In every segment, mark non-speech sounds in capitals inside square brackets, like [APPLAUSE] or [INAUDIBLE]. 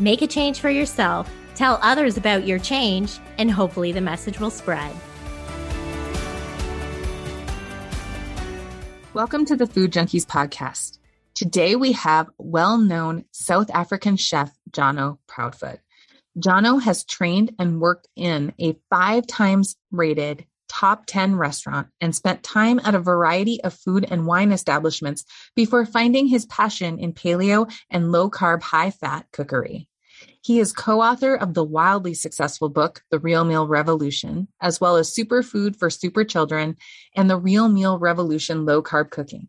make a change for yourself, tell others about your change, and hopefully the message will spread. Welcome to the Food Junkies podcast. Today we have well known South African chef Jonno Proudfoot. Jonno has trained and worked in a five times rated top 10 restaurant and spent time at a variety of food and wine establishments before finding his passion in paleo and low carb, high fat cookery. He is co-author of the wildly successful book, The Real Meal Revolution, as well as Superfood for Super Children and The Real Meal Revolution Low Carb Cooking.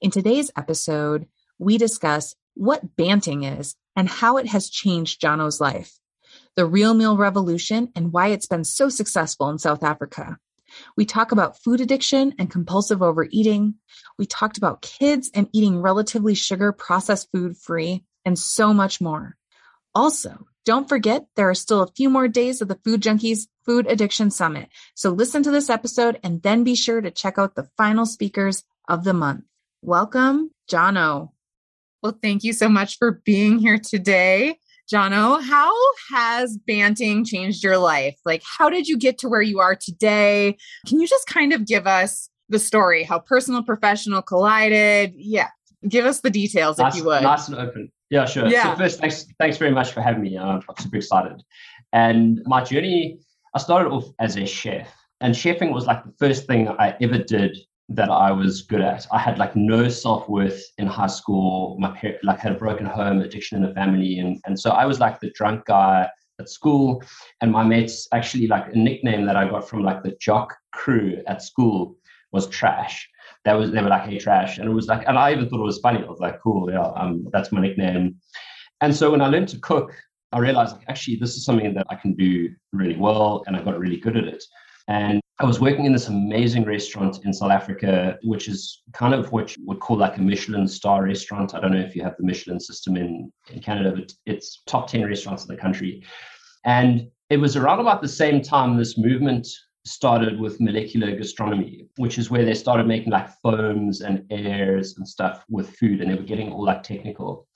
In today's episode, we discuss what banting is and how it has changed Jonno's life the real meal revolution, and why it's been so successful in South Africa. We talk about food addiction and compulsive overeating. We talked about kids and eating relatively sugar processed food free, and so much more. Also, don't forget there are still a few more days of the Food Junkies Food Addiction Summit. So listen to this episode and then be sure to check out the final speakers of the month. Welcome, Jonno. Well, thank you so much for being here today. Jonno, how has banting changed your life? Like, how did you get to where you are today? Can you just kind of give us the story, how personal, professional collided? Yeah, give us the details nice, if you would. Nice and open. Yeah, sure. Yeah. So first, thanks, thanks very much for having me. Uh, I'm super excited. And my journey, I started off as a chef, and chefing was like the first thing I ever did that I was good at. I had like no self worth in high school. My parents like had a broken home, addiction in the family, and and so I was like the drunk guy at school. And my mates actually like a nickname that I got from like the jock crew at school was trash. That was they were like hey trash, and it was like, and I even thought it was funny. I was like, cool, yeah, um, that's my nickname. And so when I learned to cook, I realized like, actually this is something that I can do really well, and I got really good at it. And I was working in this amazing restaurant in South Africa, which is kind of what you would call like a Michelin star restaurant. I don't know if you have the Michelin system in, in Canada, but it's top 10 restaurants in the country. And it was around about the same time this movement started with molecular gastronomy, which is where they started making like foams and airs and stuff with food, and they were getting all like technical.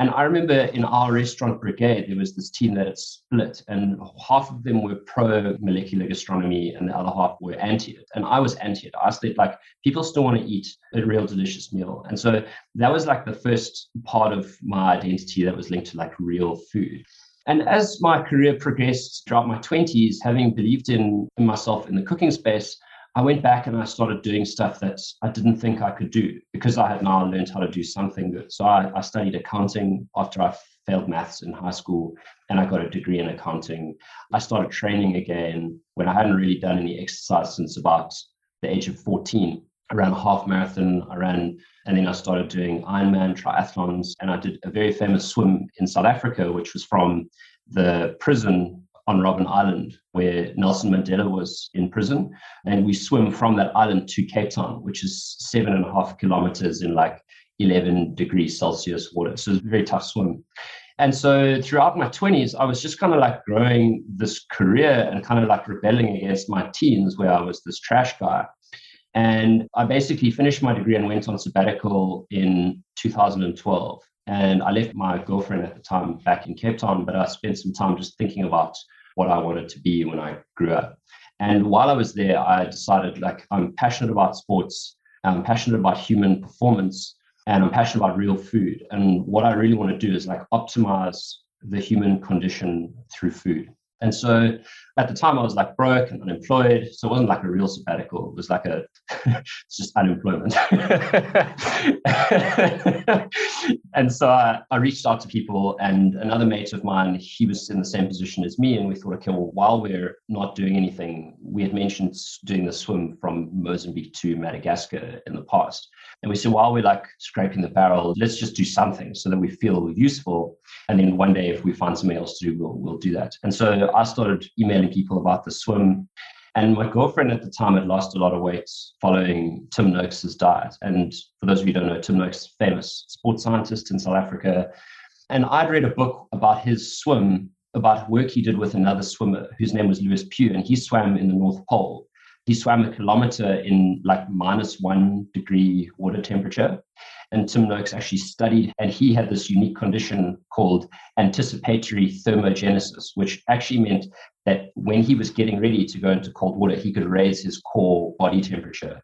And I remember in our restaurant brigade, there was this team that had split, and half of them were pro molecular gastronomy, and the other half were anti it. And I was anti it. I said, like, people still want to eat a real delicious meal. And so that was like the first part of my identity that was linked to like real food. And as my career progressed throughout my 20s, having believed in, in myself in the cooking space, I went back and I started doing stuff that I didn't think I could do because I had now learned how to do something good. So I, I, studied accounting after I failed maths in high school and I got a degree in accounting. I started training again when I hadn't really done any exercise since about the age of 14. I ran a half marathon, I ran, and then I started doing Ironman triathlons. And I did a very famous swim in South Africa, which was from the prison on Robben Island, where Nelson Mandela was in prison. And we swim from that island to Cape Town, which is seven and a half kilometers in like 11 degrees Celsius water. So it's a very tough swim. And so throughout my 20s, I was just kind of like growing this career and kind of like rebelling against my teens, where I was this trash guy. And I basically finished my degree and went on sabbatical in 2012. And I left my girlfriend at the time back in Cape Town, but I spent some time just thinking about what I wanted to be when I grew up. And while I was there, I decided like I'm passionate about sports, I'm passionate about human performance, and I'm passionate about real food. And what I really want to do is like optimize the human condition through food. And so at the time I was like broke and unemployed. So it wasn't like a real sabbatical. It was like a, [LAUGHS] it's just unemployment. [LAUGHS] and so I, I, reached out to people and another mate of mine, he was in the same position as me. And we thought, okay, well, while we're not doing anything, we had mentioned doing the swim from Mozambique to Madagascar in the past. And we said, while we're like scraping the barrel, let's just do something so that we feel useful. And then one day, if we find something else to do, we'll, we'll do that. And so I started emailing people about the swim. And my girlfriend at the time had lost a lot of weight following Tim Noakes' diet. And for those of you who don't know, Tim Noakes, famous sports scientist in South Africa. And I'd read a book about his swim, about work he did with another swimmer whose name was Lewis Pugh, and he swam in the North Pole he swam a kilometer in like minus one degree water temperature. And Tim Noakes actually studied, and he had this unique condition called anticipatory thermogenesis, which actually meant that when he was getting ready to go into cold water, he could raise his core body temperature.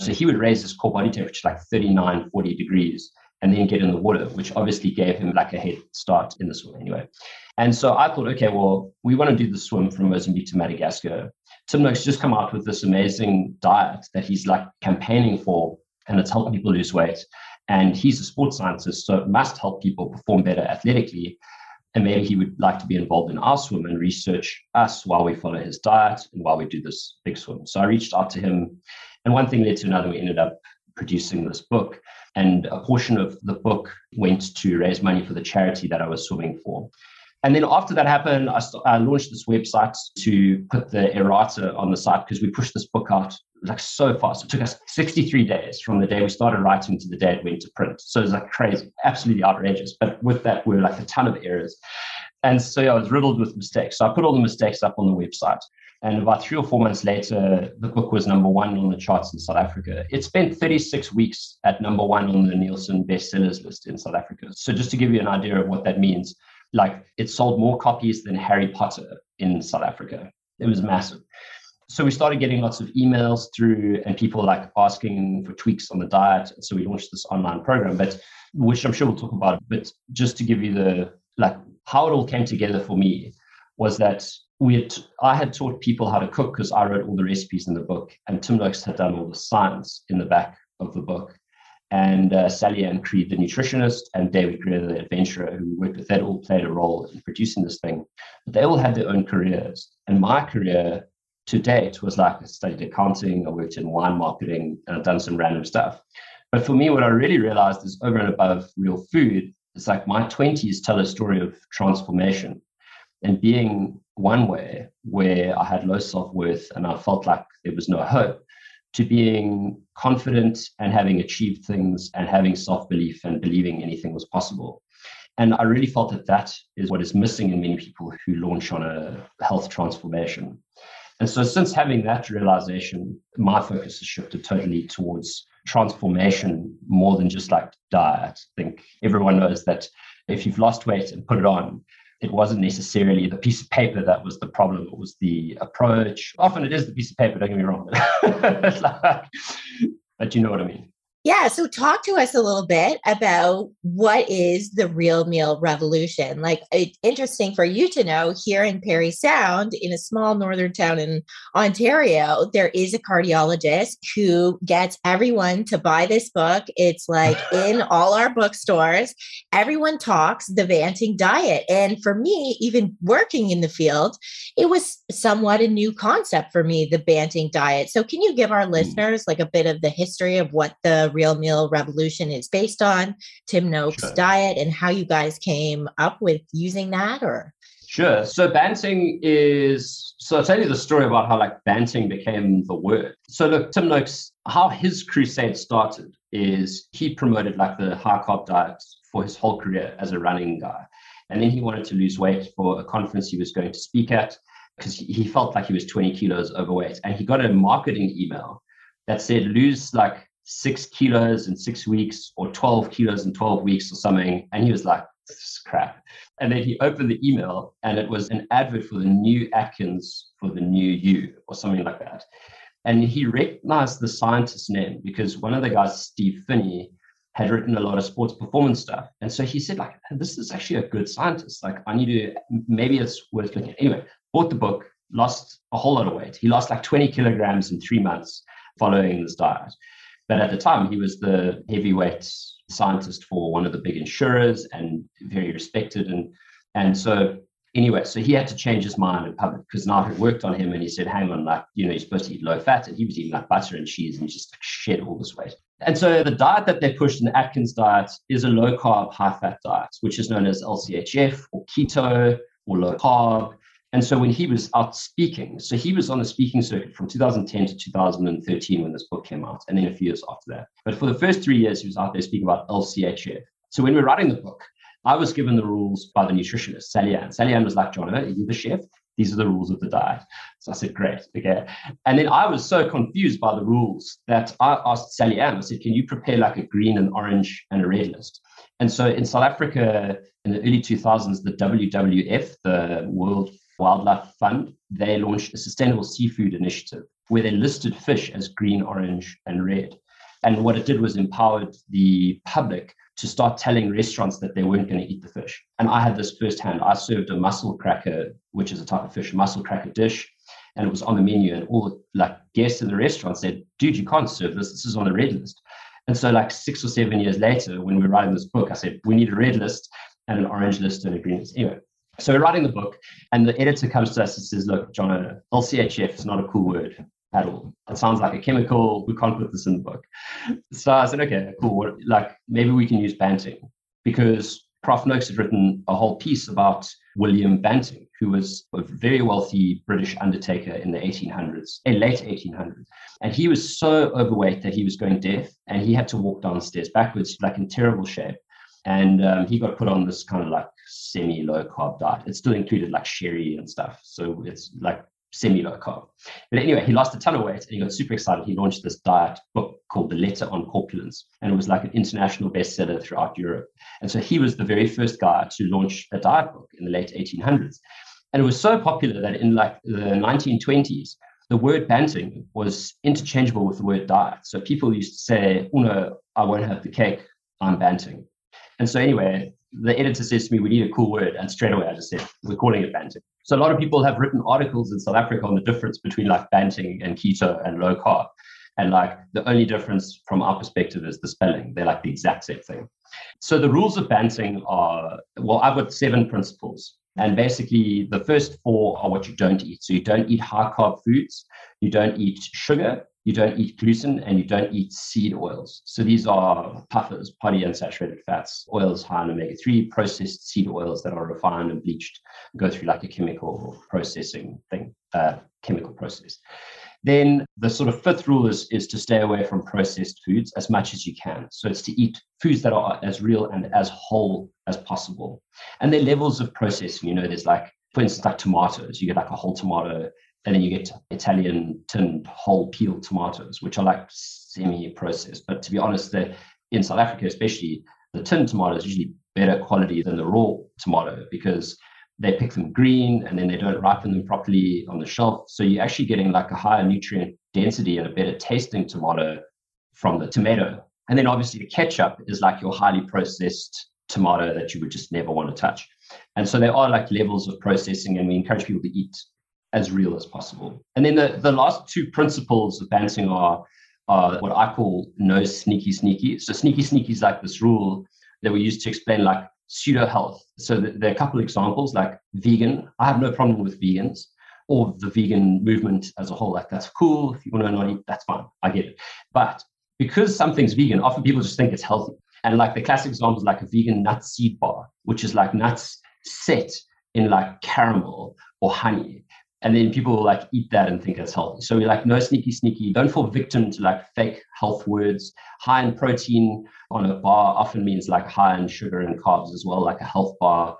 So he would raise his core body temperature like 39, 40 degrees and then get in the water, which obviously gave him like a head start in the swim anyway. And so I thought, okay, well, we want to do the swim from Mozambique to Madagascar. Tim Noakes just come out with this amazing diet that he's like campaigning for, and it's helping people lose weight. And he's a sports scientist, so it must help people perform better athletically. And maybe he would like to be involved in our swim and research us while we follow his diet and while we do this big swim. So I reached out to him, and one thing led to another. We ended up producing this book, and a portion of the book went to raise money for the charity that I was swimming for. And then after that happened, I, st- I launched this website to put the errata on the site because we pushed this book out like so fast. It took us 63 days from the day we started writing to the day it went to print. So it was like crazy, absolutely outrageous. But with that, we were like a ton of errors. And so yeah, I was riddled with mistakes. So I put all the mistakes up on the website. And about three or four months later, the book was number one on the charts in South Africa. It spent 36 weeks at number one on the Nielsen bestsellers list in South Africa. So just to give you an idea of what that means, like it sold more copies than Harry Potter in South Africa. It was massive. So we started getting lots of emails through and people like asking for tweaks on the diet. So we launched this online program, but which I'm sure we'll talk about. But just to give you the like how it all came together for me was that we had, I had taught people how to cook because I wrote all the recipes in the book, and Tim Noakes had done all the science in the back of the book and uh, Sally Ann Creed, the nutritionist, and David Grier, the adventurer who worked with, they all played a role in producing this thing. But they all had their own careers. And my career to date was like I studied accounting, I worked in wine marketing, and I've done some random stuff. But for me, what I really realized is over and above real food, it's like my 20s tell a story of transformation and being one way where I had low self worth and I felt like there was no hope to being confident and having achieved things and having self belief and believing anything was possible. And I really felt that that is what is missing in many people who launch on a health transformation. And so, since having that realization, my focus has shifted totally towards transformation more than just like diet. I think everyone knows that if you've lost weight and put it on, it wasn't necessarily the piece of paper that was the problem. It was the approach. Often it is the piece of paper, don't get me wrong. [LAUGHS] like, but you know what I mean. Yeah. So, talk to us a little bit about what is the real meal revolution. Like, it's interesting for you to know here in Parry Sound, in a small northern town in Ontario, there is a cardiologist who gets everyone to buy this book. It's like [LAUGHS] in all our bookstores. Everyone talks the Banting diet. And for me, even working in the field, it was somewhat a new concept for me, the Banting diet. So, can you give our mm. listeners like a bit of the history of what the Real Meal Revolution is based on, Tim Noakes' sure. diet, and how you guys came up with using that, or? Sure. So banting is so I'll tell you the story about how like banting became the word. So look, Tim Noakes, how his crusade started is he promoted like the high carb diet for his whole career as a running guy. And then he wanted to lose weight for a conference he was going to speak at because he felt like he was 20 kilos overweight. And he got a marketing email that said lose like six kilos in six weeks or 12 kilos in 12 weeks or something. And he was like, this is crap. And then he opened the email and it was an advert for the new Atkins for the new you or something like that. And he recognized the scientist's name because one of the guys, Steve Phinney, had written a lot of sports performance stuff. And so he said, like, this is actually a good scientist. Like, I need to, maybe it's worth looking at. Anyway, bought the book, lost a whole lot of weight. He lost like 20 kilograms in three months following this diet. But at the time, he was the heavyweight scientist for one of the big insurers and very respected. And, and so, anyway, so he had to change his mind in public because now it worked on him and he said, hang on, like, you know, you're supposed to eat low fat. And he was eating like butter and cheese and just like, shed all this weight. And so the diet that they pushed in the Atkins diet is a low carb, high fat diet, which is known as LCHF or keto or low carb. And so when he was out speaking, so he was on the speaking circuit from 2010 to 2013 when this book came out, and then a few years after that. But for the first three years, he was out there speaking about LCHF. So when we were writing the book, I was given the rules by the nutritionist, Sally Ann. Sally Ann was like, John, you're the chef. These are the rules of the diet. So I said, great, okay. And then I was so confused by the rules that I asked Sally Ann, I said, can you prepare like a green and orange and a red list? And so in South Africa in the early 2000s, the WWF, the World Wildlife Fund, they launched a sustainable seafood initiative where they listed fish as green, orange, and red. And what it did was empowered the public to start telling restaurants that they weren't going to eat the fish. And I had this firsthand. I served a mussel cracker, which is a type of fish, mussel cracker dish, and it was on the menu. And all the like guests in the restaurant said, "Dude, you can't serve this. This is on the red list." And so, like six or seven years later, when we were writing this book, I said, "We need a red list and an orange list and a green list." Anyway, so we're writing the book, and the editor comes to us and says, Look, John, LCHF is not a cool word at all. It sounds like a chemical. We can't put this in the book. So I said, Okay, cool. Like maybe we can use Banting because Prof. Noakes had written a whole piece about William Banting, who was a very wealthy British undertaker in the 1800s, a late 1800s. And he was so overweight that he was going deaf and he had to walk downstairs backwards, like in terrible shape. And um, he got put on this kind of like semi low carb diet. It still included like sherry and stuff. So it's like semi low carb. But anyway, he lost a ton of weight and he got super excited. He launched this diet book called The Letter on Corpulence. And it was like an international bestseller throughout Europe. And so he was the very first guy to launch a diet book in the late 1800s. And it was so popular that in like the 1920s, the word banting was interchangeable with the word diet. So people used to say, oh no, I won't have the cake, I'm banting. And so anyway, the editor says to me, we need a cool word. And straight away I just said, we're calling it banting. So a lot of people have written articles in South Africa on the difference between like banting and keto and low carb. And like the only difference from our perspective is the spelling. They're like the exact same thing. So the rules of banting are, well, I've got seven principles. And basically, the first four are what you don't eat. So you don't eat high carb foods, you don't eat sugar, you don't eat gluten and you don't eat seed oils. So these are PUFAs, polyunsaturated fats, oils high in omega 3, processed seed oils that are refined and bleached, go through like a chemical processing thing, uh, chemical process. Then the sort of fifth rule is, is to stay away from processed foods as much as you can. So it's to eat foods that are as real and as whole as possible. And there are levels of processing. You know, there's like, for instance, like tomatoes. You get like a whole tomato and then you get Italian tinned whole peeled tomatoes, which are like semi-processed. But to be honest, in South Africa, especially, the tinned tomato is usually better quality than the raw tomato because they pick them green and then they don't ripen them properly on the shelf. So you're actually getting like a higher nutrient density and a better tasting tomato from the tomato. And then obviously the ketchup is like your highly processed tomato that you would just never want to touch. And so there are like levels of processing, and we encourage people to eat as real as possible. And then the, the last two principles of Banting are, are what I call no sneaky sneaky. So sneaky sneaky is like this rule that we use to explain like pseudo health. So there are a couple of examples like vegan. I have no problem with vegans or the vegan movement as a whole. Like that's cool. If you want to not eat, that's fine. I get it. But because something's vegan, often people just think it's healthy. And like the classic example is like a vegan nut seed bar, which is like nuts set in like caramel or honey and then people will like eat that and think it's healthy. So we're like, no sneaky, sneaky. Don't fall victim to like fake health words. High in protein on a bar often means like high in sugar and carbs as well, like a health bar.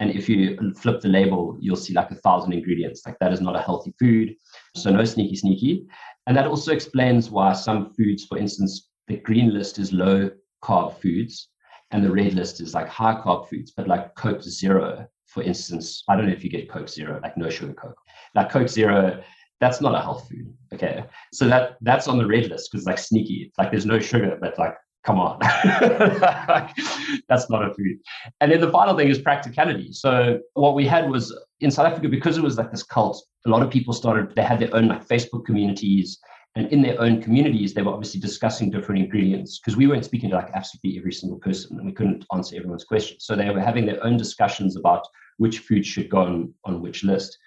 And if you flip the label, you'll see like a thousand ingredients. Like that is not a healthy food. So no sneaky, sneaky. And that also explains why some foods, for instance, the green list is low carb foods and the red list is like high carb foods, but like Coke Zero for instance, I don't know if you get Coke Zero, like no sugar Coke. Like Coke Zero, that's not a health food. Okay. So that that's on the red list because it's like sneaky. It's like there's no sugar, but like come on. [LAUGHS] That's not a food. And then the final thing is practicality. So what we had was in South Africa, because it was like this cult, a lot of people started, they had their own like Facebook communities. And in their own communities, they were obviously discussing different ingredients because we weren't speaking to like absolutely every single person and we couldn't answer everyone's questions. So they were having their own discussions about which food should go on, on which list.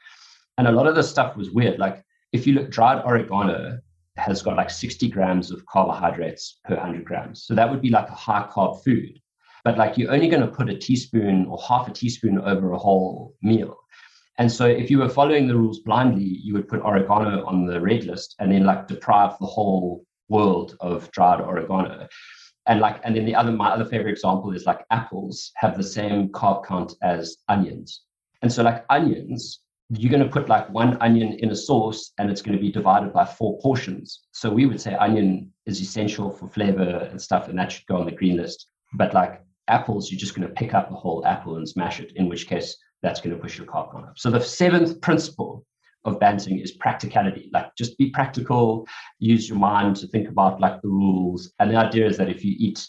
And a lot of the stuff was weird. Like if you look, dried oregano has got like 60 grams of carbohydrates per 100 grams. So that would be like a high carb food. But like you're only going to put a teaspoon or half a teaspoon over a whole meal. And so if you were following the rules blindly, you would put oregano on the red list and then like deprive the whole world of dried oregano. And like, and then the other, my other favorite example is like apples have the same carb count as onions. And so like onions, you're going to put like one onion in a sauce and it's going to be divided by four portions. So we would say onion is essential for flavor and stuff, and that should go on the green list. But like apples, you're just going to pick up a whole apple and smash it, in which case that's going to push your carb count up. So the seventh principle of banting is practicality. Like just be practical, use your mind to think about like the rules. And the idea is that if you eat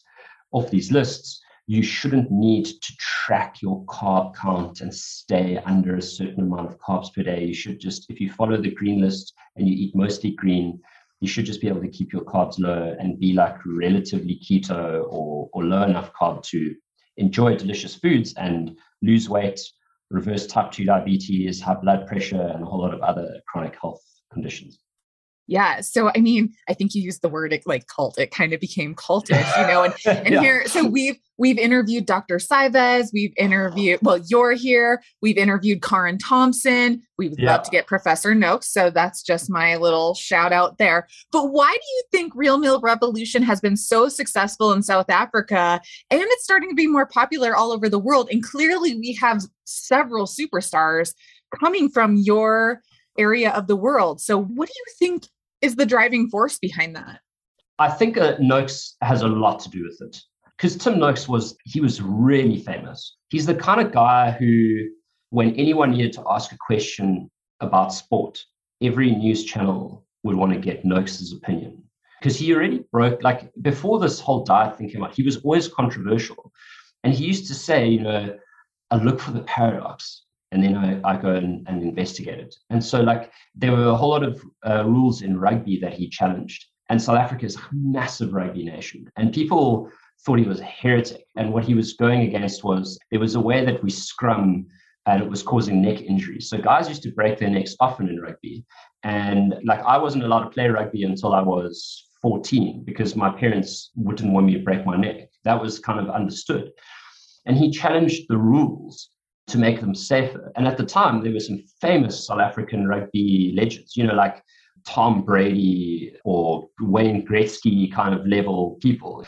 off these lists, you shouldn't need to track your carb count and stay under a certain amount of carbs per day. You should just, if you follow the green list and you eat mostly green, you should just be able to keep your carbs low and be like relatively keto or, or low enough carb to enjoy delicious foods and lose weight reverse type 2 diabetes, high blood pressure, and a whole lot of other chronic health conditions. Yeah. So, I mean, I think you used the word like cult. It kind of became cultish, you know, and, [LAUGHS] and yeah. here, so we've, we've interviewed Dr. Saivez. We've interviewed, well, you're here. We've interviewed Karen Thomson. We would yeah. love to get Professor Noakes. So that's just my little shout out there. But why do you think Real Meal Revolution has been so successful in South Africa and it's starting to be more popular all over the world? And clearly we have several superstars coming from your area of the world. So what do you think is the driving force behind that? I think uh, Noakes has a lot to do with it because Tim Noakes was he was really famous. He's the kind of guy who, when anyone needed to ask a question about sport, every news channel would want to get Noakes's opinion because he already broke like before this whole diet thing came out. He was always controversial, and he used to say, you know, I look for the paradox and then I, I go and, and, investigate it. And so, like, there were a whole lot of uh, rules in rugby that he challenged. And South Africa is a massive rugby nation, and people thought he was a heretic. And what he was going against was there was a way that we scrum and it was causing neck injuries. So guys used to break their necks often in rugby. And like I wasn't allowed to play rugby until I was 14 because my parents wouldn't want me to break my neck. That was kind of understood. And he challenged the rules to make them safer. And at the time, there were some famous South African rugby legends, you know, like Tom Brady or Wayne Gretzky kind of level people.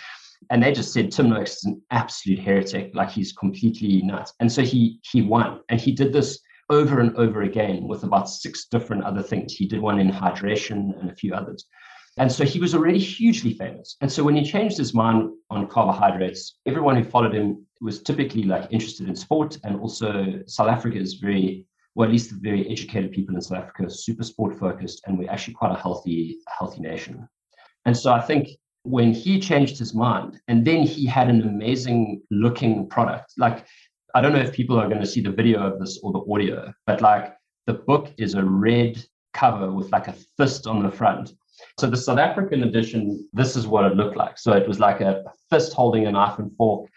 And they just said Tim Noakes is an absolute heretic, like he's completely nuts. And so he he won. And he did this over and over again with about six different other things. He did one in hydration and a few others. And so he was already hugely famous. And so when he changed his mind on carbohydrates, everyone who followed him was typically like interested in sport. And also South Africa is very, well, at least the very educated people in South Africa, super sport focused, and we're actually quite a healthy, healthy nation. And so I think when he changed his mind, and then he had an amazing looking product. Like, I don't know if people are going to see the video of this or the audio, but like the book is a red cover with like a fist on the front so the South African edition, this is what it looked like. So it was like a fist holding a knife and fork,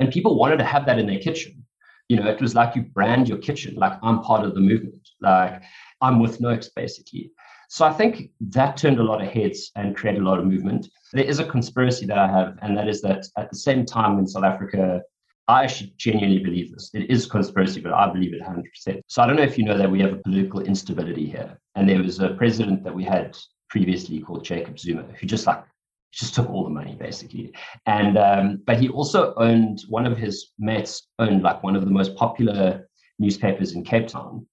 and people wanted to have that in their kitchen. You know, it was like you brand your kitchen, like I'm part of the movement, like I'm with Noakes, basically. So I think that turned a lot of heads and created a lot of movement. There is a conspiracy that I have, and that is that at the same time in South Africa, I actually genuinely believe this. It is conspiracy, but I believe it 100%. So I don't know if you know that we have a political instability here. And there was a president that we had previously called Jacob Zuma, who just like just took all the money basically. And um, but he also owned one of his mates owned like one of the most popular newspapers in Cape Town,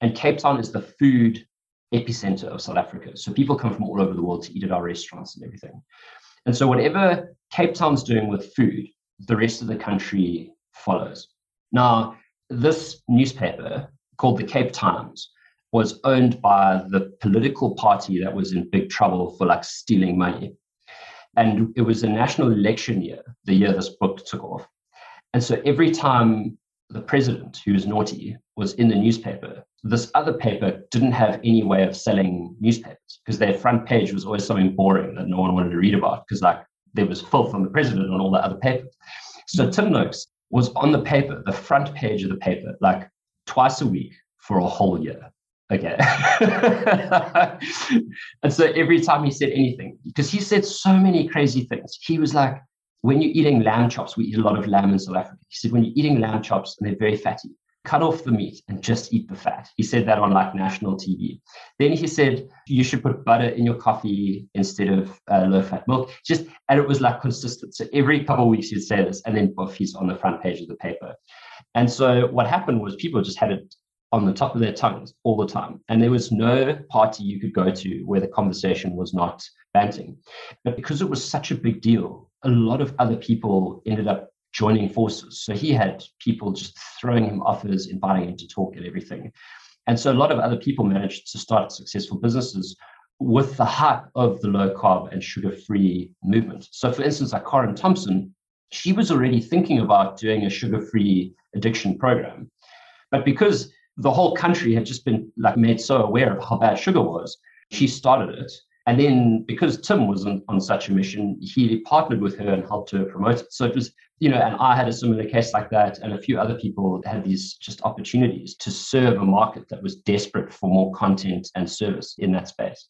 and Cape Town is the food epicenter of South Africa. So people come from all over the world to eat at our restaurants and everything. And so whatever Cape Town's doing with food, the rest of the country follows. Now, this newspaper called the Cape Times was owned by the political party that was in big trouble for like stealing money. And it was a national election year, the year this book took off. And so every time the president, who was naughty, was in the newspaper, this other paper didn't have any way of selling newspapers because their front page was always something boring that no one wanted to read about because like there was filth on the president on all the other papers. So Tim Noakes was on the paper, the front page of the paper, like twice a week for a whole year. Okay. [LAUGHS] and so every time he said anything, because he said so many crazy things, he was like, when you're eating lamb chops, we eat a lot of lamb in South Africa. He said, when you're eating lamb chops and they're very fatty, cut off the meat and just eat the fat. He said that on like national TV. Then he said you should put butter in your coffee instead of uh, low fat milk. Just and it was like consistent. So every couple of weeks he'd say this, and then both he's on the front page of the paper. And so what happened was people just had it on the top of their tongues all the time. And there was no party you could go to where the conversation was not banting. But because it was such a big deal, a lot of other people ended up joining forces. So he had people just throwing him offers, inviting him to talk and everything. And so a lot of other people managed to start successful businesses with the hype of the low carb and sugar free movement. So, for instance, like Karen Thomson, she was already thinking about doing a sugar free addiction program. But because the whole country had just been like made so aware of how bad sugar was, she started it. And then because Tim was on, on such a mission, he partnered with her and helped her promote it. So it was, you know, and I had a similar case like that, and a few other people had these just opportunities to serve a market that was desperate for more content and service in that space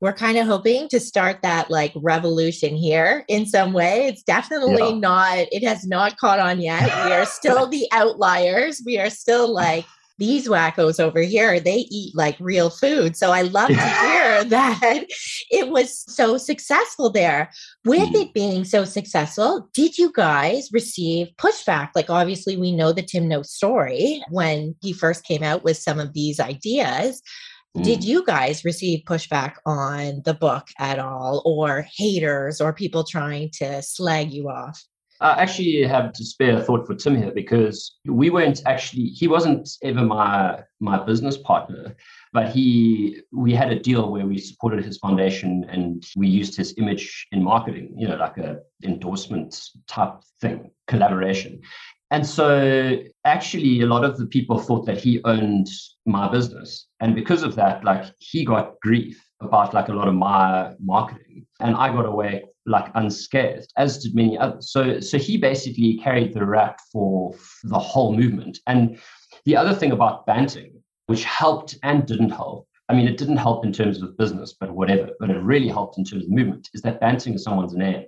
we're kind of hoping to start that like revolution here in some way. It's definitely yeah. not, it has not caught on yet. We are still the outliers. We are still like, these wackos over here, they eat like real food. So I love to hear [LAUGHS] that it was so successful there. With mm. it being so successful, did you guys receive pushback? Like, obviously, we know the Tim Noakes story when he first came out with some of these ideas. Did mm. you guys receive pushback on the book at all, or haters, or people trying to slag you off? I actually have to spare a thought for Tim here because we weren't actually he wasn't ever my my business partner, but he we had a deal where we supported his foundation and we used his image in marketing, you know, like a endorsement type thing, collaboration. And so actually a lot of the people thought that he owned my business. And because of that, like he got grief about like a lot of my marketing. And I got away like unscathed, as did many others. So so he basically carried the rap for the whole movement. And the other thing about banting, which helped and didn't help, I mean, it didn't help in terms of business, but whatever, but it really helped in terms of movement, is that banting is someone's name.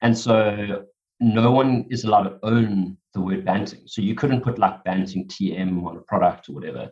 And so no one is allowed to own the word banting. So you couldn't put like banting TM on a product or whatever.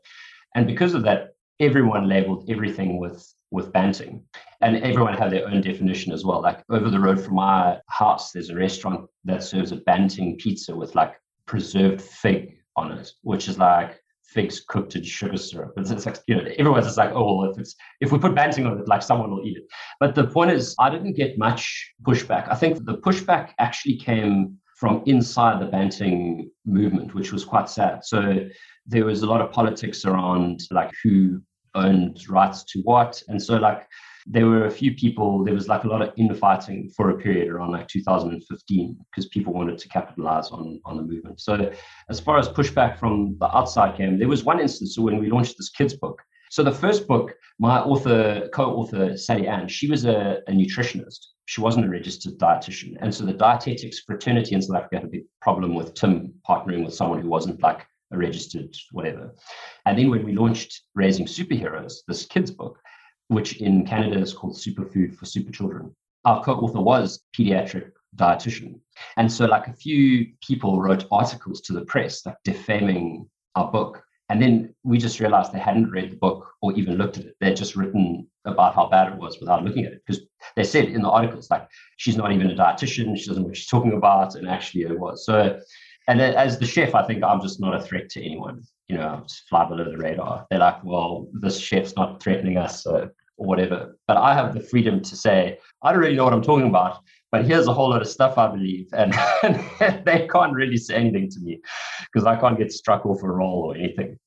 And because of that, everyone labeled everything with with banting. And everyone had their own definition as well. Like over the road from my house, there's a restaurant that serves a banting pizza with like preserved fig on it, which is like figs cooked in sugar syrup. It's, like, you know, everyone's just like, oh, well, if it's if we put banting on it, like someone will eat it. But the point is, I didn't get much pushback. I think the pushback actually came from inside the banting movement, which was quite sad. So there was a lot of politics around like who owned rights to what. And so like there were a few people, there was like a lot of infighting for a period around like 2015 because people wanted to capitalize on, on the movement. So as far as pushback from the outside came, there was one instance when we launched this kids book. So the first book, my author, co-author Sally Ann, she was a, a nutritionist. She wasn't a registered dietitian. And so the dietetics fraternity in South Africa had a big problem with Tim partnering with someone who wasn't like a registered whatever. And then when we launched Raising Superheroes, this kids book, which in Canada is called Superfood for Super Children, our co-author was pediatric dietitian. And so like a few people wrote articles to the press, like defaming our book. And then we just realized they hadn't read the book or even looked at it. They'd just written about how bad it was without looking at it. Because they said in the articles, like, she's not even a dietitian, she doesn't know what she's talking about. And actually it was. So and as the chef, I think I'm just not a threat to anyone. You know, I'm just fly below the radar. They're like, well, this chef's not threatening us, so or whatever. But I have the freedom to say, I don't really know what I'm talking about, but here's a whole lot of stuff I believe. And, [LAUGHS] and they can't really say anything to me because I can't get struck off a roll or anything.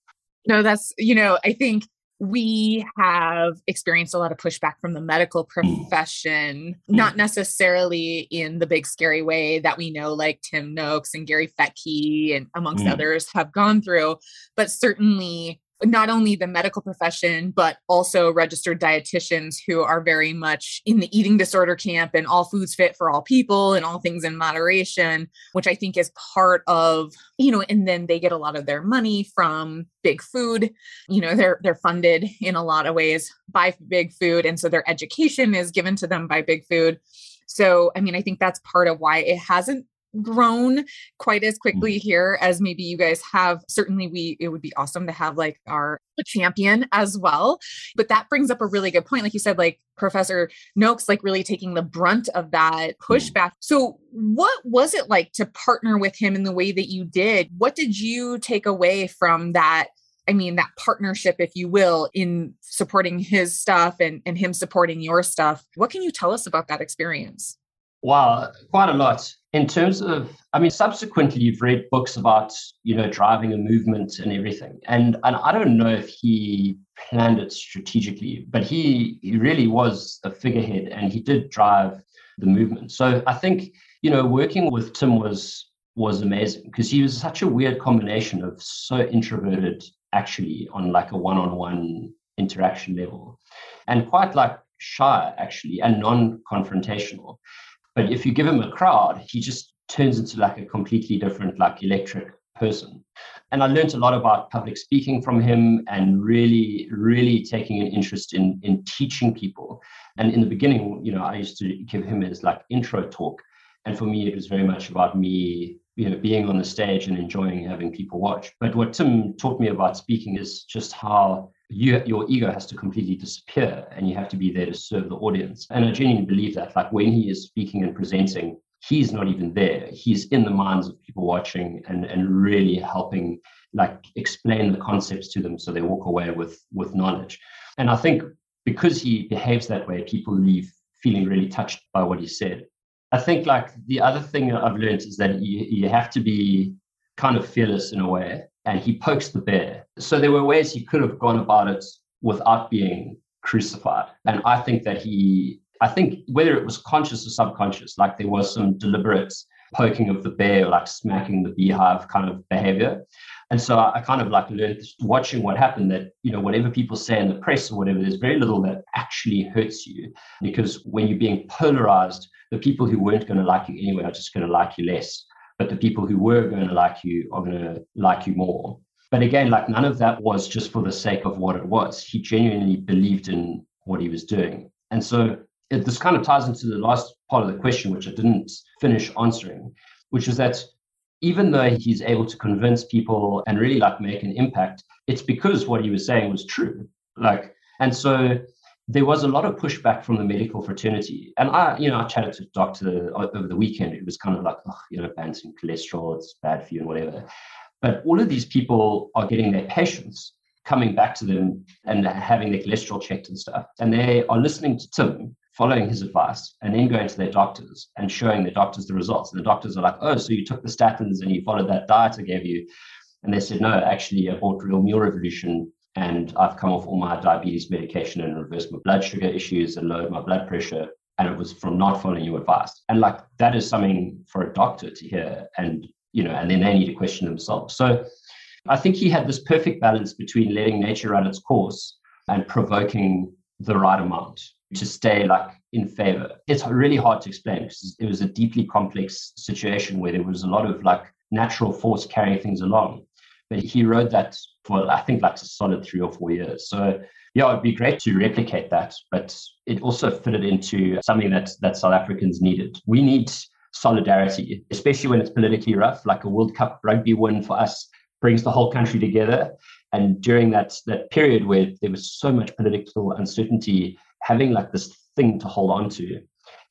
No, that's, you know, I think we have experienced a lot of pushback from the medical mm. profession, mm. not necessarily in the big scary way that we know, like Tim Noakes and Gary Fettke and amongst mm. others have gone through, but certainly not only the medical profession, but also registered dietitians who are very much in the eating disorder camp and all foods fit for all people and all things in moderation, which I think is part of, you know, and then they get a lot of their money from big food. You know, they're they're funded in a lot of ways by big food. And so their education is given to them by big food. So, I mean, I think that's part of why it hasn't grown quite as quickly mm. here as maybe you guys have. Certainly, we it would be awesome to have like our champion as well. But that brings up a really good point. Like you said, like Professor Noakes, like really taking the brunt of that mm. pushback. So, what was it like to partner with him in the way that you did? What did you take away from that? I mean, that partnership, if you will, in supporting his stuff and, and him supporting your stuff. What can you tell us about that experience? Wow, quite a lot. In terms of, I mean, subsequently, you've read books about, you know, driving a movement and everything. And, and I don't know if he planned it strategically, but he, he really was a figurehead and he did drive the movement. So I think, you know, working with Tim was was amazing because he was such a weird combination of so introverted actually on like a one-on-one interaction level and quite like shy actually and non-confrontational but if you give him a crowd, he just turns into like a completely different, like electric person. And I learned a lot about public speaking from him and really, really taking an interest in in teaching people. And in the beginning, you know, I used to give him his like intro talk. And for me, it was very much about me, you know, being on the stage and enjoying having people watch. But what Tim taught me about speaking is just how you, your ego has to completely disappear and you have to be there to serve the audience. And I genuinely believe that, like when he is speaking and presenting, he's not even there. He's in the minds of people watching and, and really helping like explain the concepts to them so they walk away with with knowledge. And I think because he behaves that way, people leave feeling really touched by what he said. I think like the other thing I've learned is that you, you have to be kind of fearless in a way and he pokes the bear. So there were ways he could have gone about it without being crucified. And I think that he, I think whether it was conscious or subconscious, like there was some deliberate poking of the bear, like smacking the beehive kind of behavior. And so I, kind of like learned watching what happened that, you know, whatever people say in the press or whatever, there's very little that actually hurts you because when you're being polarized, the people who weren't going to like you anyway are just going to like you less but the people who were going to like you are going to like you more. But again, like none of that was just for the sake of what it was. He genuinely believed in what he was doing. And so it, this kind of ties into the last part of the question, which I didn't finish answering, which is that even though he's able to convince people and really like make an impact, it's because what he was saying was true. Like, and so there was a lot of pushback from the medical fraternity. And I, you know, I chatted to a doctor uh, over the weekend. It was kind of like, oh, you know, balancing cholesterol, it's bad for you and whatever. But all of these people are getting their patients coming back to them and having their cholesterol checked and stuff. And they are listening to Tim, following his advice, and then going to their doctors and showing their doctors the results. And the doctors are like, oh, so you took the statins and you followed that diet I gave you. And they said, no, actually, I bought Real Meal Revolution and I've come off all my diabetes medication and reversed my blood sugar issues and lowered my blood pressure. And it was from not following your advice. And like that is something for a doctor to hear. And, you know, and then they need to question themselves. So I think he had this perfect balance between letting nature run its course and provoking the right amount to stay like in favor. It's really hard to explain because it was a deeply complex situation where there was a lot of like natural force carrying things along. He rode that for I think like a solid three or four years. So yeah, it'd be great to replicate that, but it also fitted into something that that South Africans needed. We need solidarity, especially when it's politically rough, like a World Cup rugby win for us brings the whole country together. And during that that period where there was so much political uncertainty, having like this thing to hold on to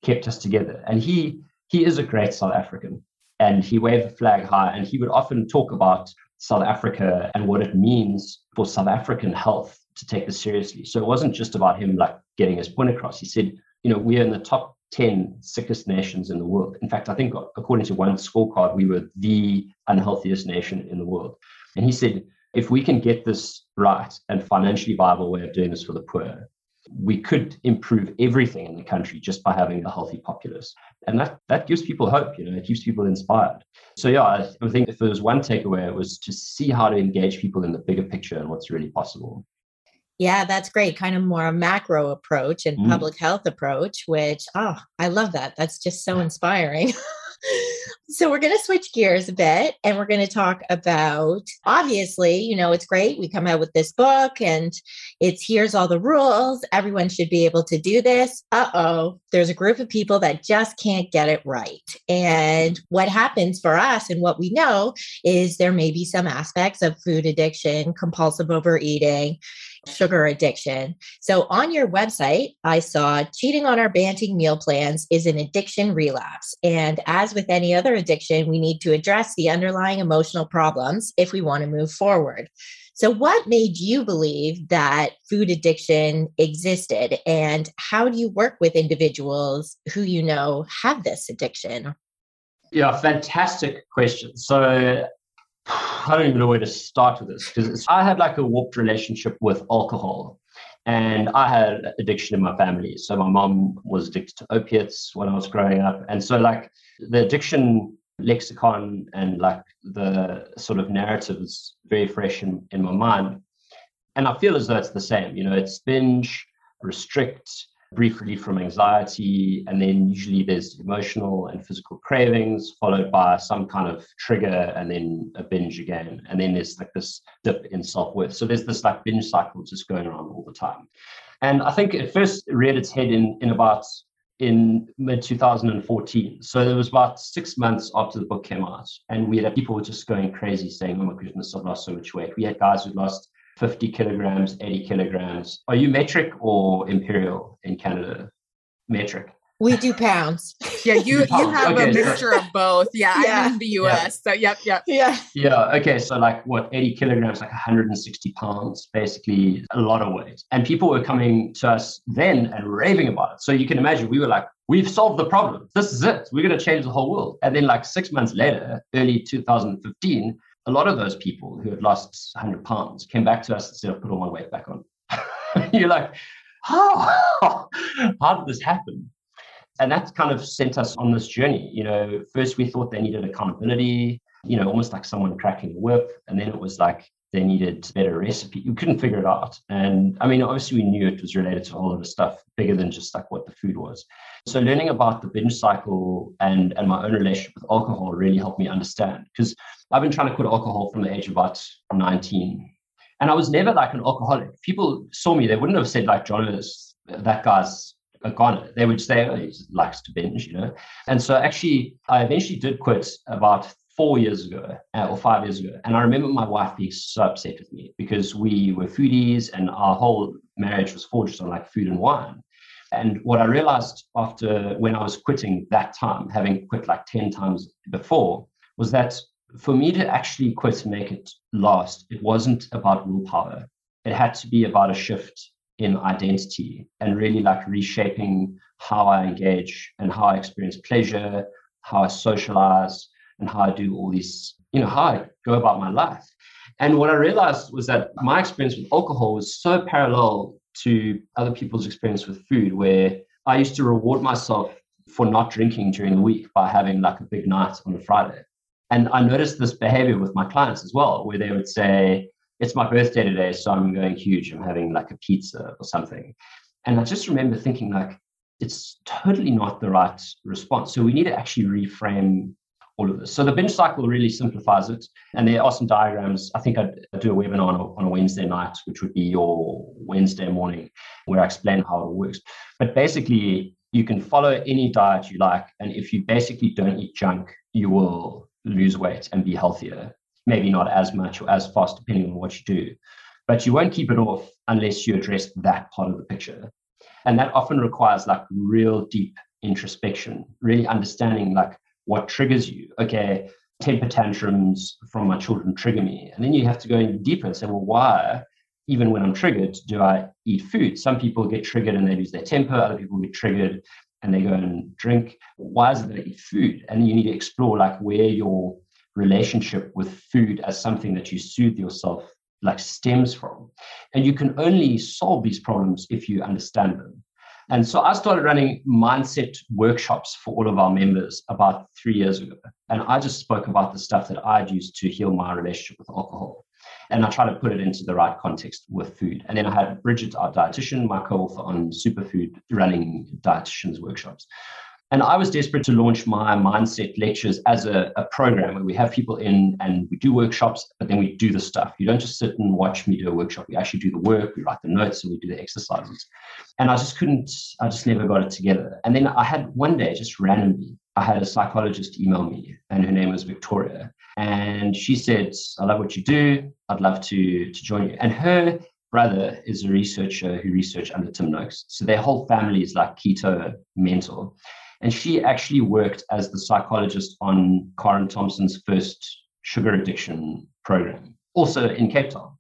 kept us together. And he he is a great South African. And he waved the flag high and he would often talk about South Africa and what it means for South African health to take this seriously. So it wasn't just about him like getting his point across. He said, you know, we are in the top 10 sickest nations in the world. In fact, I think according to one scorecard, we were the unhealthiest nation in the world. And he said, if we can get this right and financially viable way of doing this for the poor, we could improve everything in the country just by having a healthy populace. And that, that gives people hope, you know, it keeps people inspired. So, yeah, I, I think if there was one takeaway, it was to see how to engage people in the bigger picture and what's really possible. Yeah, that's great. Kind of more a macro approach and mm. public health approach, which, oh, I love that. That's just so [LAUGHS] inspiring. [LAUGHS] so we're going to switch gears a bit and we're going to talk about obviously you know it's great we come out with this book and it's here's all the rules. Everyone should be able to do this. Uh-oh there's a group of people that just can't get it right. And what happens for us and what we know is there may be some aspects of food addiction compulsive overeating sugar addiction. So on your website, I saw cheating on our Banting meal plans is an addiction relapse. And as with any other addiction, we need to address the underlying emotional problems if we want to move forward. So, what made you believe that food addiction existed? And how do you work with individuals who you know have this addiction? Yeah, fantastic question. So, I don't even know where to start with this because I had like a warped relationship with alcohol and I had addiction in my family. So my mom was addicted to opiates when I was growing up. And so like the addiction lexicon and like the sort of narrative is very fresh in, in my mind. And I feel as though it's the same, you know, it's binge, restrict, brief relief from anxiety, and then usually there's emotional and physical cravings, followed by some kind of trigger, and then a binge again. And then there's like this dip in self worth. So there's this like binge cycle just going around all the time. And I think it first reared its head in, in about in mid 2014. So it was about six months after the book came out. And we had people were just going crazy saying, Oh my goodness, I've lost so much weight. We had guys who'd lost 50 kilograms, 80 kilograms. Are you metric or imperial in Canada? Metric. We do pounds. [LAUGHS] Yeah, you you have okay, a mixture so, of both. Yeah, yeah, I'm in the US. Yeah. So yep, yep. Yeah. Yeah. Okay. So like what 80 kilograms, like 160 pounds, basically a lot of weight. And people were coming to us then and raving about it. So you can imagine we were like, we've solved the problem. This is it. We're gonna change the whole world. And then like six months later, early 2015, a lot of those people who had lost 100 pounds came back to us and said, I put all my weight back on. [LAUGHS] You're like, how? how did this happen? And that kind of sent us on this journey. You know, first we thought they needed accountability, you know, almost like someone cracking a whip. And then it was like they needed better recipe. We couldn't figure it out. And I mean, obviously we knew it was related to a whole lot of stuff bigger than just like what the food was. So learning about the binge cycle and, and my own relationship with alcohol really helped me understand because I've been trying to quit alcohol from the age of about 19. And I was never like an alcoholic. People saw me, they wouldn't have said like John that guy's a goner. They would say, oh, he likes to binge, you know. And so actually I eventually did quit about four years ago uh, or five years ago. And I remember my wife being so upset with me because we were foodies and our whole marriage was forged on like food and wine. And what I realized after when I was quitting that time, having quit like 10 times before, was that for me to actually quit and make it last, it wasn't about willpower. It had to be about a shift in identity and really like reshaping how I engage and how I experience pleasure, how I socialize, and how I do all these, you know, how I go about my life. And what I realized was that my experience with alcohol was so parallel to other people's experience with food, where I used to reward myself for not drinking during the week by having like a big night on a Friday. And I noticed this behavior with my clients as well, where they would say, It's my birthday today, so I'm going huge. I'm having like a pizza or something. And I just remember thinking, like, it's totally not the right response. So we need to actually reframe all of this. So the binge cycle really simplifies it. And there are some diagrams. I think I'd do a webinar on a, on a Wednesday night, which would be your Wednesday morning, where I explain how it works. But basically, you can follow any diet you like. And if you basically don't eat junk, you will lose weight and be healthier. Maybe not as much or as fast, depending on what you do. But you won't keep it off unless you address that part of the picture. And that often requires like real deep introspection, really understanding like what triggers you. Okay, temper tantrums from my children trigger me. And then you have to go in deeper and say, well, why, even when I'm triggered, do I eat food? Some people get triggered and they lose their temper, other people get triggered and they go and drink. Why is it that they eat food? And you need to explore like where your relationship with food as something that you soothe yourself like stems from. And you can only solve these problems if you understand them. And so I started running mindset workshops for all of our members about three years ago. And I just spoke about the stuff that I'd used to heal my relationship with alcohol. And I try to put it into the right context with food. And then I had Bridget, our dietitian, my co author on superfood, running dietitians workshops. And I was desperate to launch my mindset lectures as a, a, program where we have people in and we do workshops, but then we do the stuff. You don't just sit and watch me do a workshop. We actually do the work, we write the notes, and we do the exercises. And I just couldn't, I just never got it together. And then I had one day, just randomly, I had a psychologist email me, and her name was Victoria. And she said, I love what you do. I'd love to, to join you. And her brother is a researcher who researched under Tim Noakes. So their whole family is like keto mentor. And she actually worked as the psychologist on Karen Thomson's first sugar addiction program, also in Cape Town.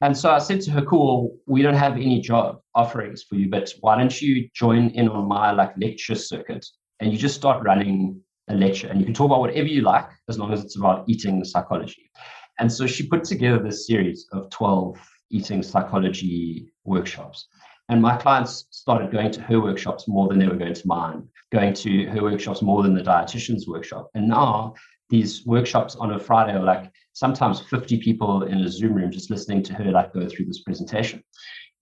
And so I said to her, cool, we don't have any job offerings for you, but why don't you join in on my like lecture circuit and you just start running a lecture and you can talk about whatever you like as long as it's about eating psychology. And so she put together this series of 12 eating psychology workshops. And my clients started going to her workshops more than they were going to mine, going to her workshops more than the dietitian's workshop. And now these workshops on a Friday are like sometimes 50 people in a Zoom room just listening to her like go through this presentation.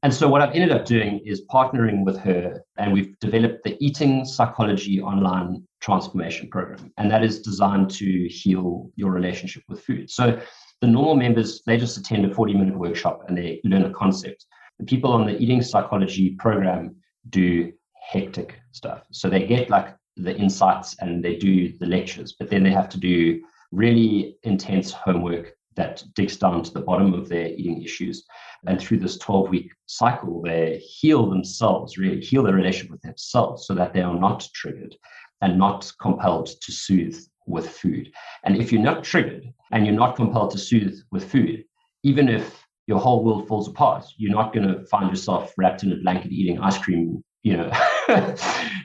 And so what I've ended up doing is partnering with her, and we've developed the Eating Psychology Online Transformation Program. And that is designed to heal your relationship with food. So the normal members, they just attend a 40 minute workshop and they learn a concept. The people on the eating psychology program do hectic stuff. So they get like the insights and they do the lectures, but then they have to do really intense homework that digs down to the bottom of their eating issues. And through this 12 week cycle, they heal themselves, really heal their relationship with themselves so that they are not triggered and not compelled to soothe with food. And if you're not triggered and you're not compelled to soothe with food, even if your whole world falls apart, you're not going to find yourself wrapped in a blanket eating ice cream, you know, [LAUGHS]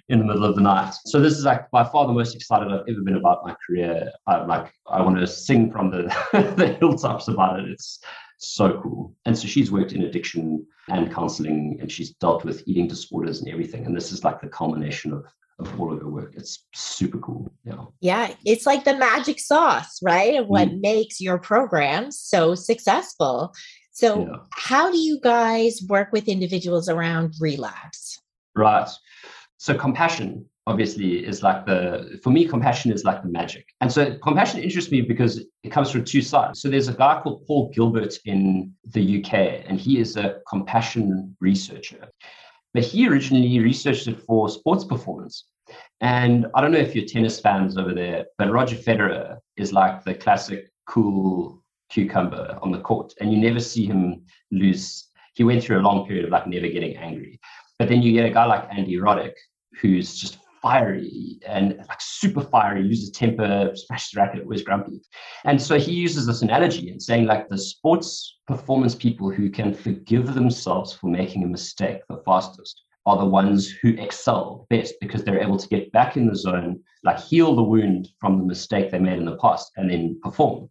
in the middle of the night. So this is like by far the most excited I've ever been about my career. I'm like, I want to sing from the, [LAUGHS] the hilltops about it. It's so cool. And so she's worked in addiction and counseling and she's dealt with eating disorders and everything. And this is like the culmination of of all of her work. It's super cool. Yeah. Yeah. It's like the magic sauce, right? Of what mm. makes your program so successful. So, yeah. how do you guys work with individuals around relapse? Right. So, compassion obviously is like the, for me, compassion is like the magic. And so, compassion interests me because it comes from two sides. So, there's a guy called Paul Gilbert in the UK, and he is a compassion researcher. But he originally researched it for sports performance. And I don't know if you're tennis fans over there, but Roger Federer is like the classic cool cucumber on the court, and you never see him lose. He went through a long period of like never getting angry. But then you get a guy like Andy Roddick, who's just fiery and like super fiery, loses temper, smashes the racket, always grumpy. And so he uses this analogy and saying like the sports performance people who can forgive themselves for making a mistake the fastest are the ones who excel best because they're able to get back in the zone, like heal the wound from the mistake they made in the past and then perform.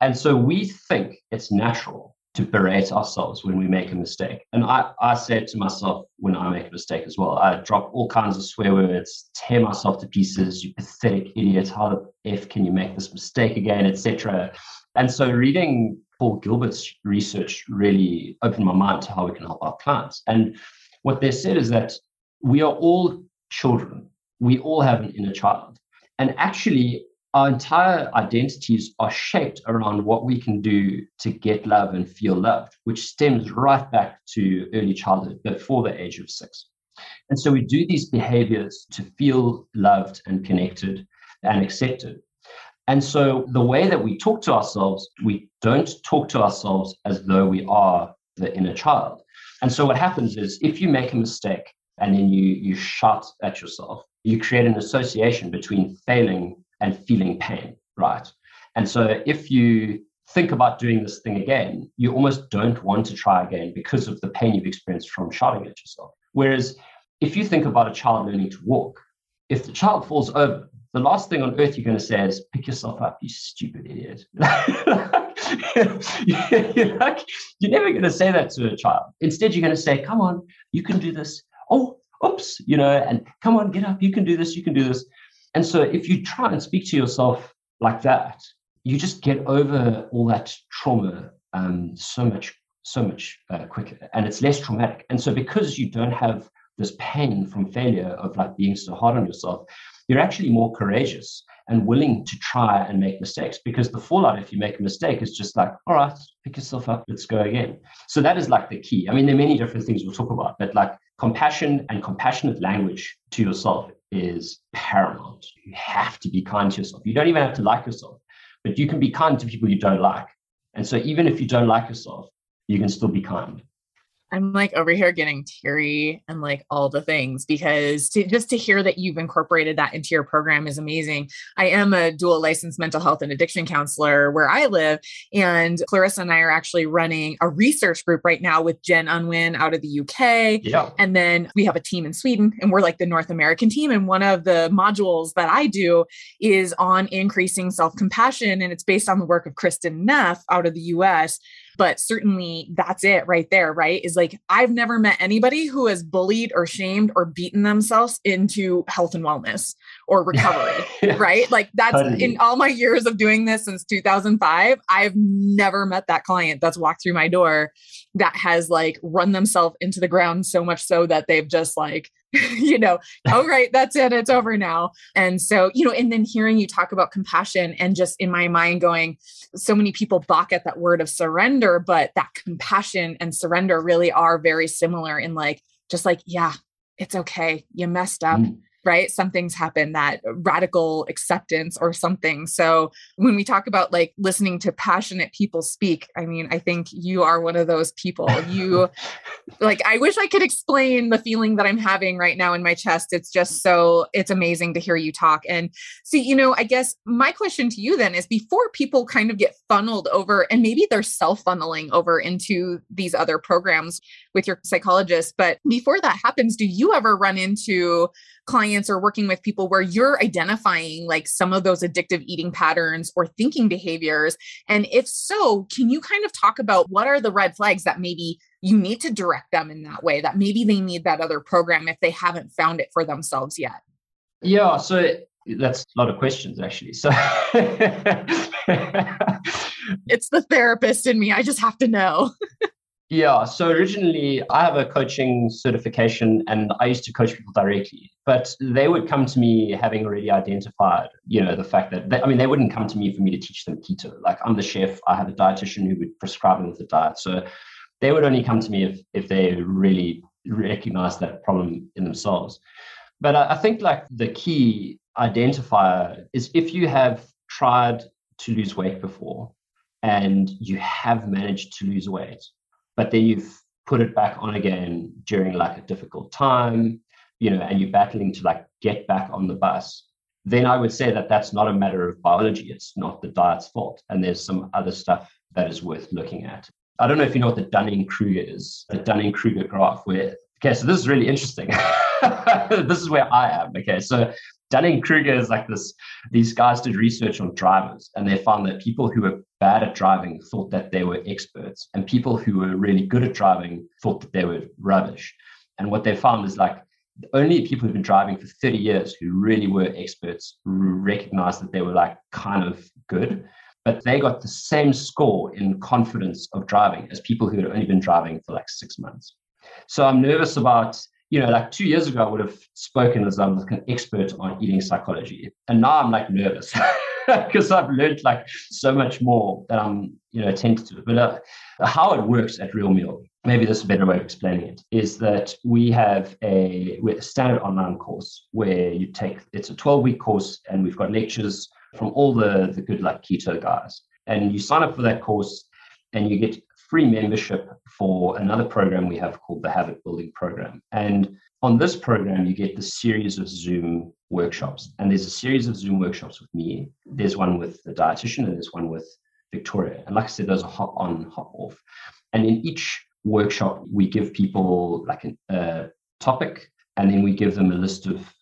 And so we think it's natural to berate ourselves when we make a mistake. And I, I say it to myself when I make a mistake as well. I drop all kinds of swear words, tear myself to pieces, you pathetic idiot, how the F can you make this mistake again, etc. And so reading Paul Gilbert's research really opened my mind to how we can help our clients. And what they said is that we are all children. We all have an inner child. And actually, our entire identities are shaped around what we can do to get love and feel loved, which stems right back to early childhood, before the age of six. And so we do these behaviors to feel loved and connected and accepted. And so the way that we talk to ourselves, we don't talk to ourselves as though we are the inner child. And so what happens is if you make a mistake and then you you shout at yourself, you create an association between failing and feeling pain, right? And so if you think about doing this thing again, you almost don't want to try again because of the pain you've experienced from shouting at yourself. Whereas if you think about a child learning to walk, if the child falls over, the last thing on earth you're going to say is, pick yourself up, you stupid idiot. [LAUGHS] [LAUGHS] you're, like, you're never going to say that to a child. Instead, you're going to say, come on, you can do this. Oh, oops, you know, and come on, get up, you can do this, you can do this. And so if you try and speak to yourself like that, you just get over all that trauma um, so much, so much uh, quicker, and it's less traumatic. And so because you don't have this pain from failure of like being so hard on yourself, you're actually more courageous and willing to try and make mistakes. Because the fallout if you make a mistake is just like all right pick yourself up let's go again. So that is like the key. I mean there are many different things we'll talk about but like compassion and compassionate language to yourself is paramount. You have to be kind to yourself. You don't even have to like yourself but you can be kind to people you don't like. And so even if you don't like yourself you can still be kind I'm like over here getting teary and like all the things because to, just to hear that you've incorporated that into your program is amazing. I am a dual licensed mental health and addiction counselor where I live. And Clarissa and I are actually running a research group right now with Jen Unwin out of the UK. Yeah. And then we have a team in Sweden and we're like the North American team. And one of the modules that I do is on increasing self compassion. And it's based on the work of Kristin Neff out of the US but certainly that's it right there, right? Is like, I've never met anybody who has bullied or shamed or beaten themselves into health and wellness or [LAUGHS] recovery, right? Like, that's in all my years of doing this since 2005, I've never met that client that's walked through my door that has like run themselves into the ground so much so that they've just like [LAUGHS] you know, oh, [LAUGHS] right, that's it, it's over now. And so, you know, and then hearing you talk about compassion and just in my mind going, so many people balk at that word of surrender, but that compassion and surrender really are very similar in like, just like, yeah, it's okay, you messed up. Mm right? Something's happened that radical acceptance or something. So when we talk about like listening to passionate people speak, I mean, I think you are one of those people. You [LAUGHS] like, I wish I could explain the feeling that I'm having right now in my chest. It's just so, it's amazing to hear you talk. And see, you know, I guess my question to you then is before people kind of get funneled over and maybe they're self funneling over into these other programs with your psychologist, but before that happens, do you ever run into clients or working with people where you're identifying like some of those addictive eating patterns or thinking behaviors? And if so, can you kind of talk about what are the red flags that maybe you need to direct them in that way, that maybe they need that other program if they haven't found it for themselves yet? Yeah, so that's a lot of questions actually. So [LAUGHS] it's the therapist in me. I just have to know. [LAUGHS] Yeah. So originally, I have a coaching certification and I used to coach people directly, but they would come to me having already identified, you know, the fact that, they, I mean, they wouldn't come to me for me to teach them keto. Like I'm the chef, I have a dietitian who would prescribe them with a diet. So they would only come to me if, if they really recognize that problem in themselves. But I, I think like the key identifier is if you have tried to lose weight before and you have managed to lose weight, but then you've put it back on again during like a difficult time, you know, and you're battling to like get back on the bus, then I would say that that's not a matter of biology. It's not the diet's fault. And there's some other stuff that is worth looking at. I don't know if you know what the Dunning Kruger is, the Dunning Kruger graph, where, okay, so this is really interesting. [LAUGHS] this is where I am. Okay, so Dunning Kruger is like this. These guys did research on drivers, and they found that people who were bad at driving thought that they were experts, and people who were really good at driving thought that they were rubbish. And what they found is like only people who've been driving for 30 years who really were experts recognized that they were like kind of good, but they got the same score in confidence of driving as people who had only been driving for like six months. So I'm nervous about you know, like two years ago, I would have spoken as I'm like an expert on eating psychology. And now I'm like nervous [LAUGHS] because I've learned like so much more that I'm, you know, tentative. But uh, how it works at Real Meal, maybe this is a better way of explaining it, is that we have a, a standard online course where you take, it's a 12 week course and we've got lectures from all the, the good like keto guys. And you sign up for that course and you get free membership for another program we have called the Habit Building Program. And on this program, you get the series of Zoom workshops. And there's a series of Zoom workshops with me. There's one with the dietitian, and there's one with Victoria. And like I said, those are hop on, hop off. And in each workshop, we give people like a topic, and then we give them a list of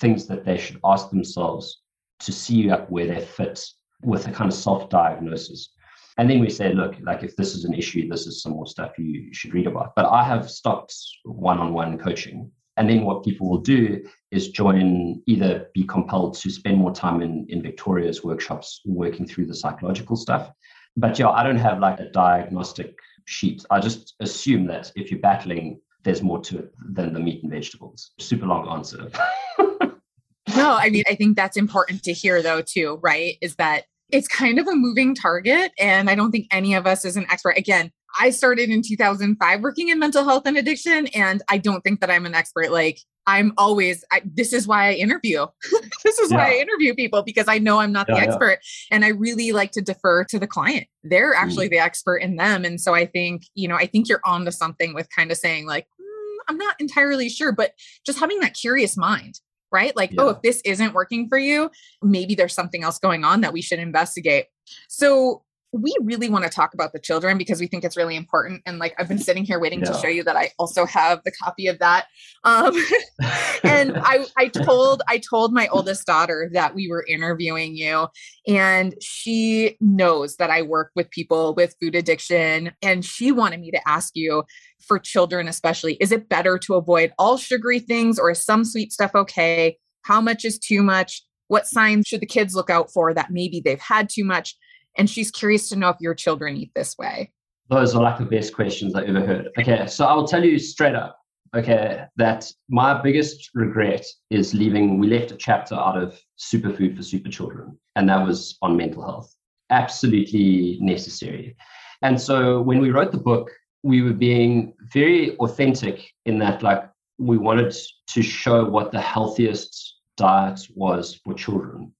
things that they should ask themselves to see where they fit with a kind of self diagnosis. And then we say, look, like if this is an issue, this is some more stuff you should read about. But I have stopped one on one coaching. And then what people will do is join, either be compelled to spend more time in, in Victoria's workshops working through the psychological stuff. But yeah, I don't have like a diagnostic sheet. I just assume that if you're battling, there's more to it than the meat and vegetables. Super long answer. [LAUGHS] no, I mean, I think that's important to hear though, too, right? Is that it's kind of a moving target. And I don't think any of us is an expert. Again, I started in 2005 working in mental health and addiction, and I don't think that I'm an expert. Like, I'm always, I, this is why I interview. [LAUGHS] this is yeah. why I interview people because I know I'm not yeah, the expert. Yeah. And I really like to defer to the client. They're actually mm. the expert in them. And so I think, you know, I think you're onto something with kind of saying, like, mm, I'm not entirely sure, but just having that curious mind right? Like, oh, yeah. oh, if this isn't working for you, maybe there's something else going on that we should investigate. So, we really want to talk about the children because we think it's really important. And like I've been sitting here waiting yeah. to show you that I also have the copy of that. Um, [LAUGHS] and I, I told I told my oldest daughter that we were interviewing you, and she knows that I work with people with food addiction, and she wanted me to ask you for children especially, is it better to avoid all sugary things or is some sweet stuff okay? How much is too much? What signs should the kids look out for that maybe they've had too much? And she's curious to know if your children eat this way. Those are like the best questions I ever heard. Okay, so I will tell you straight up, okay, that my biggest regret is leaving. We left a chapter out of Superfood for Super Children, and that was on mental health. Absolutely necessary. And so when we wrote the book, we were being very authentic in that, like, we wanted to show what the healthiest diet was for children.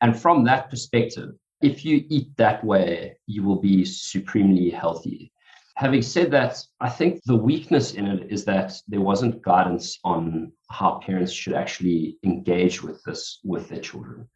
And from that perspective, if you eat that way, you will be supremely healthy. Having said that, I think the weakness in it is that there wasn't guidance on how parents should actually engage with this with their children.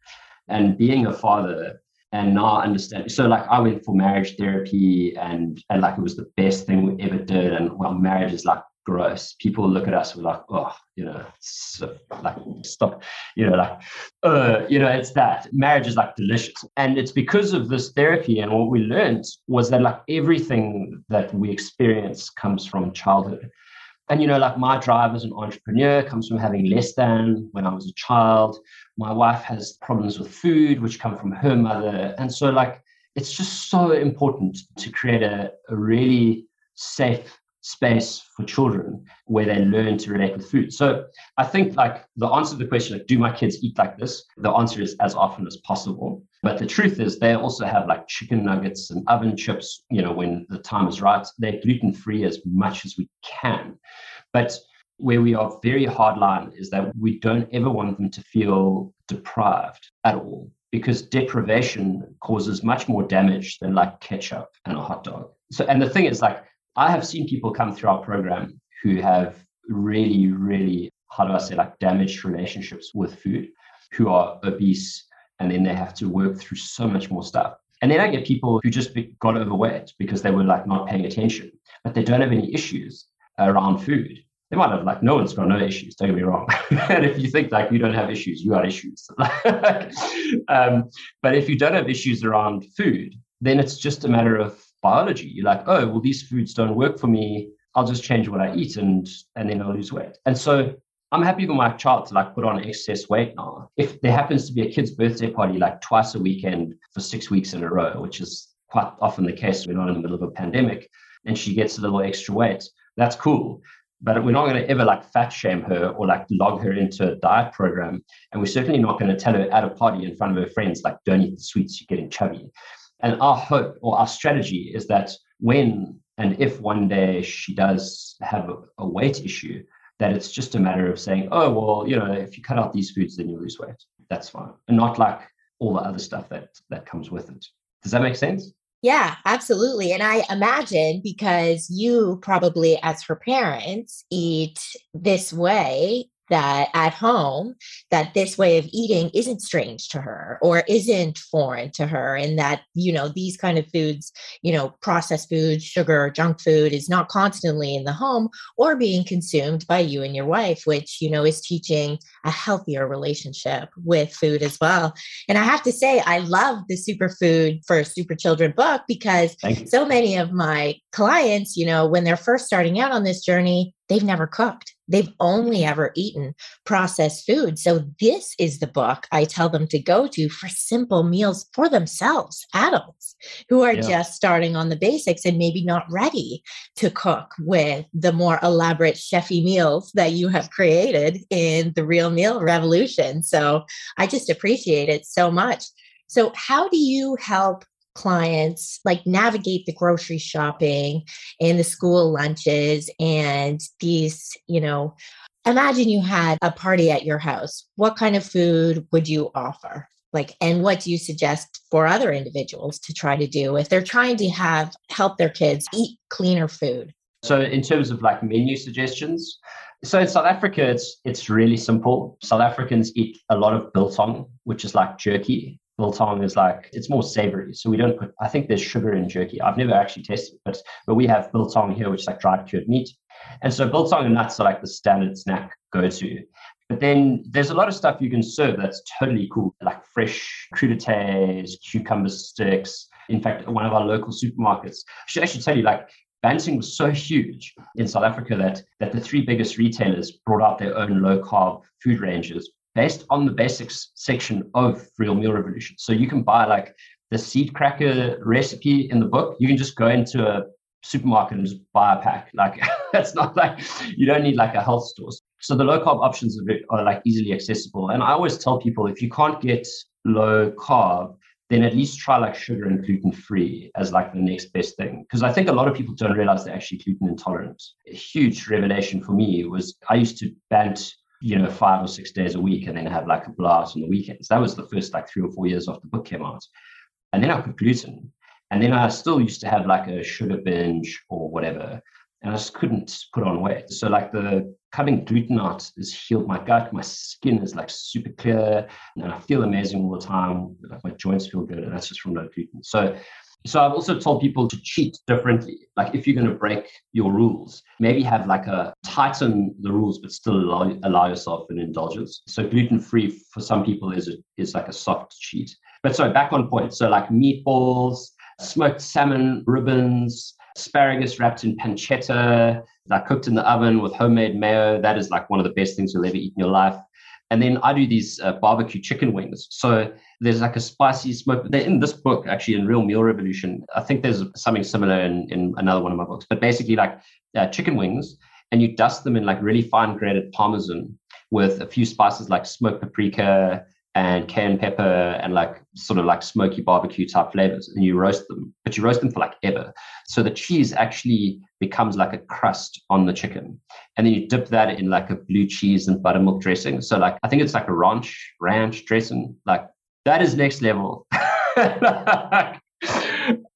And being a father and now understanding, so like I went for marriage therapy and and like it was the best thing we ever did. And well, marriage is like gross. People look at us with like, oh, you know, so, like stop, you know, like, uh, you know, it's that marriage is like delicious, and it's because of this therapy and what we learned was that like everything that we experience comes from childhood. And you know, like my drive as an entrepreneur comes from having less than when I was a child. My wife has problems with food, which come from her mother, and so like it's just so important to create a, a really safe space for children where they learn to relate with food. So I think like the answer to the question, like, do my kids eat like this? The answer is as often as possible. But the truth is they also have like chicken nuggets and oven chips, you know, when the time is right. They're gluten free as much as we can. But where we are very hard line is that we don't ever want them to feel deprived at all because deprivation causes much more damage than like ketchup and a hot dog. So, and the thing is like I have seen people come through our program who have really, really, how do I say, like damaged relationships with food, who are obese, and then they have to work through so much more stuff. And then I get people who just got overweight because they were like not paying attention, but they don't have any issues around food. They might have like no one's got no issues. Don't get me wrong. [LAUGHS] and if you think like you don't have issues, you got issues. [LAUGHS] um, but if you don't have issues around food, then it's just a matter of biology. You're like, oh, well, these foods don't work for me. I'll just change what I eat and and then I'll lose weight. And so I'm happy for my child to like put on excess weight now. If there happens to be a kid's birthday party like twice a weekend for six weeks in a row, which is quite often the case, we're not in the middle of a pandemic, and she gets a little extra weight, that's cool. But we're not going to ever like fat shame her or like log her into a diet program. And we're certainly not going to tell her at a party in front of her friends, like, don't eat the sweets, you're getting chubby. And our hope or our strategy is that when and if one day she does have a, weight issue, that it's just a matter of saying, oh, well, you know, if you cut out these foods, then you lose weight. That's fine. And not like all the other stuff that that comes with it. Does that make sense? Yeah, absolutely. And I imagine because you probably, as her parents, eat this way that at home that this way of eating isn't strange to her or isn't foreign to her and that you know these kind of foods you know processed food sugar junk food is not constantly in the home or being consumed by you and your wife which you know is teaching a healthier relationship with food as well and i have to say i love the superfood for super children book because so many of my clients you know when they're first starting out on this journey they've never cooked. They've only ever eaten processed food. So, this is the book I tell them to go to for simple meals for themselves, adults who are yeah. just starting on the basics and maybe not ready to cook with the more elaborate chefy meals that you have created in the Real Meal Revolution. So, I just appreciate it so much. So, how do you help clients like navigate the grocery shopping and the school lunches and these, you know, imagine you had a party at your house. What kind of food would you offer? Like, and what do you suggest for other individuals to try to do if they're trying to have help their kids eat cleaner food? So, in terms of like menu suggestions, so in South Africa, it's it's really simple. South Africans eat a lot of biltong, which is like jerky, biltong is like it's more savory. So we don't put i think there's sugar in jerky. I've never actually tested it but but we have biltong here which is like dried cured meat. And so biltong and nuts are like the standard snack go to but then there's a lot of stuff you can serve that's totally cool like fresh crudités cucumber sticks. In fact one of our local supermarkets i should actually tell you like Banting was so huge in South Africa that, that the three biggest retailers brought out their own low carb food ranges based on the basics section of Real Meal Revolution. So you can buy like the seed cracker recipe in the book. You can just go into a supermarket and just buy a pack. Like [LAUGHS] that's not like you don't need like a health store. So the low carb options are, are like easily accessible. And I always tell people if you can't get low carb, then at least try like sugar and gluten free as like the next best thing. Because I think a lot of people don't realize they're actually gluten intolerant. A huge revelation for me was I used to bant you know, five or six days a week and then have like a blast on the weekends. That was the first like three or four years after the book came out. And then I quit gluten. And then I still used to have like a sugar binge or whatever. And I just couldn't put on weight. So like the cutting gluten out has healed my gut. My skin is like super clear and I feel amazing all the time. Like my joints feel good. And that's just from no gluten. So so I've also told people to cheat differently. Like if you're going to break your rules, maybe have like a tighten the rules, but still allow, allow yourself an indulgence. So gluten free for some people is a, is like a soft cheat. But so back on point. So like meatballs, smoked salmon ribbons, asparagus wrapped in pancetta, that cooked in the oven with homemade mayo. That is like one of the best things you'll ever eat in your life. And then I do these uh, barbecue chicken wings. So there's like a spicy smoke. They're in this book, actually, in Real Meal Revolution. I think there's something similar in, in another one of my books. But basically, like uh, chicken wings, and you dust them in like really fine grated parmesan with a few spices like smoked paprika and cayenne pepper and like sort of like smoky barbecue type flavors and you roast them but you roast them for like ever so the cheese actually becomes like a crust on the chicken. And then you dip that in like a blue cheese and buttermilk dressing. So like i think it's like a ranch ranch dressing. Like that is next level. [LAUGHS]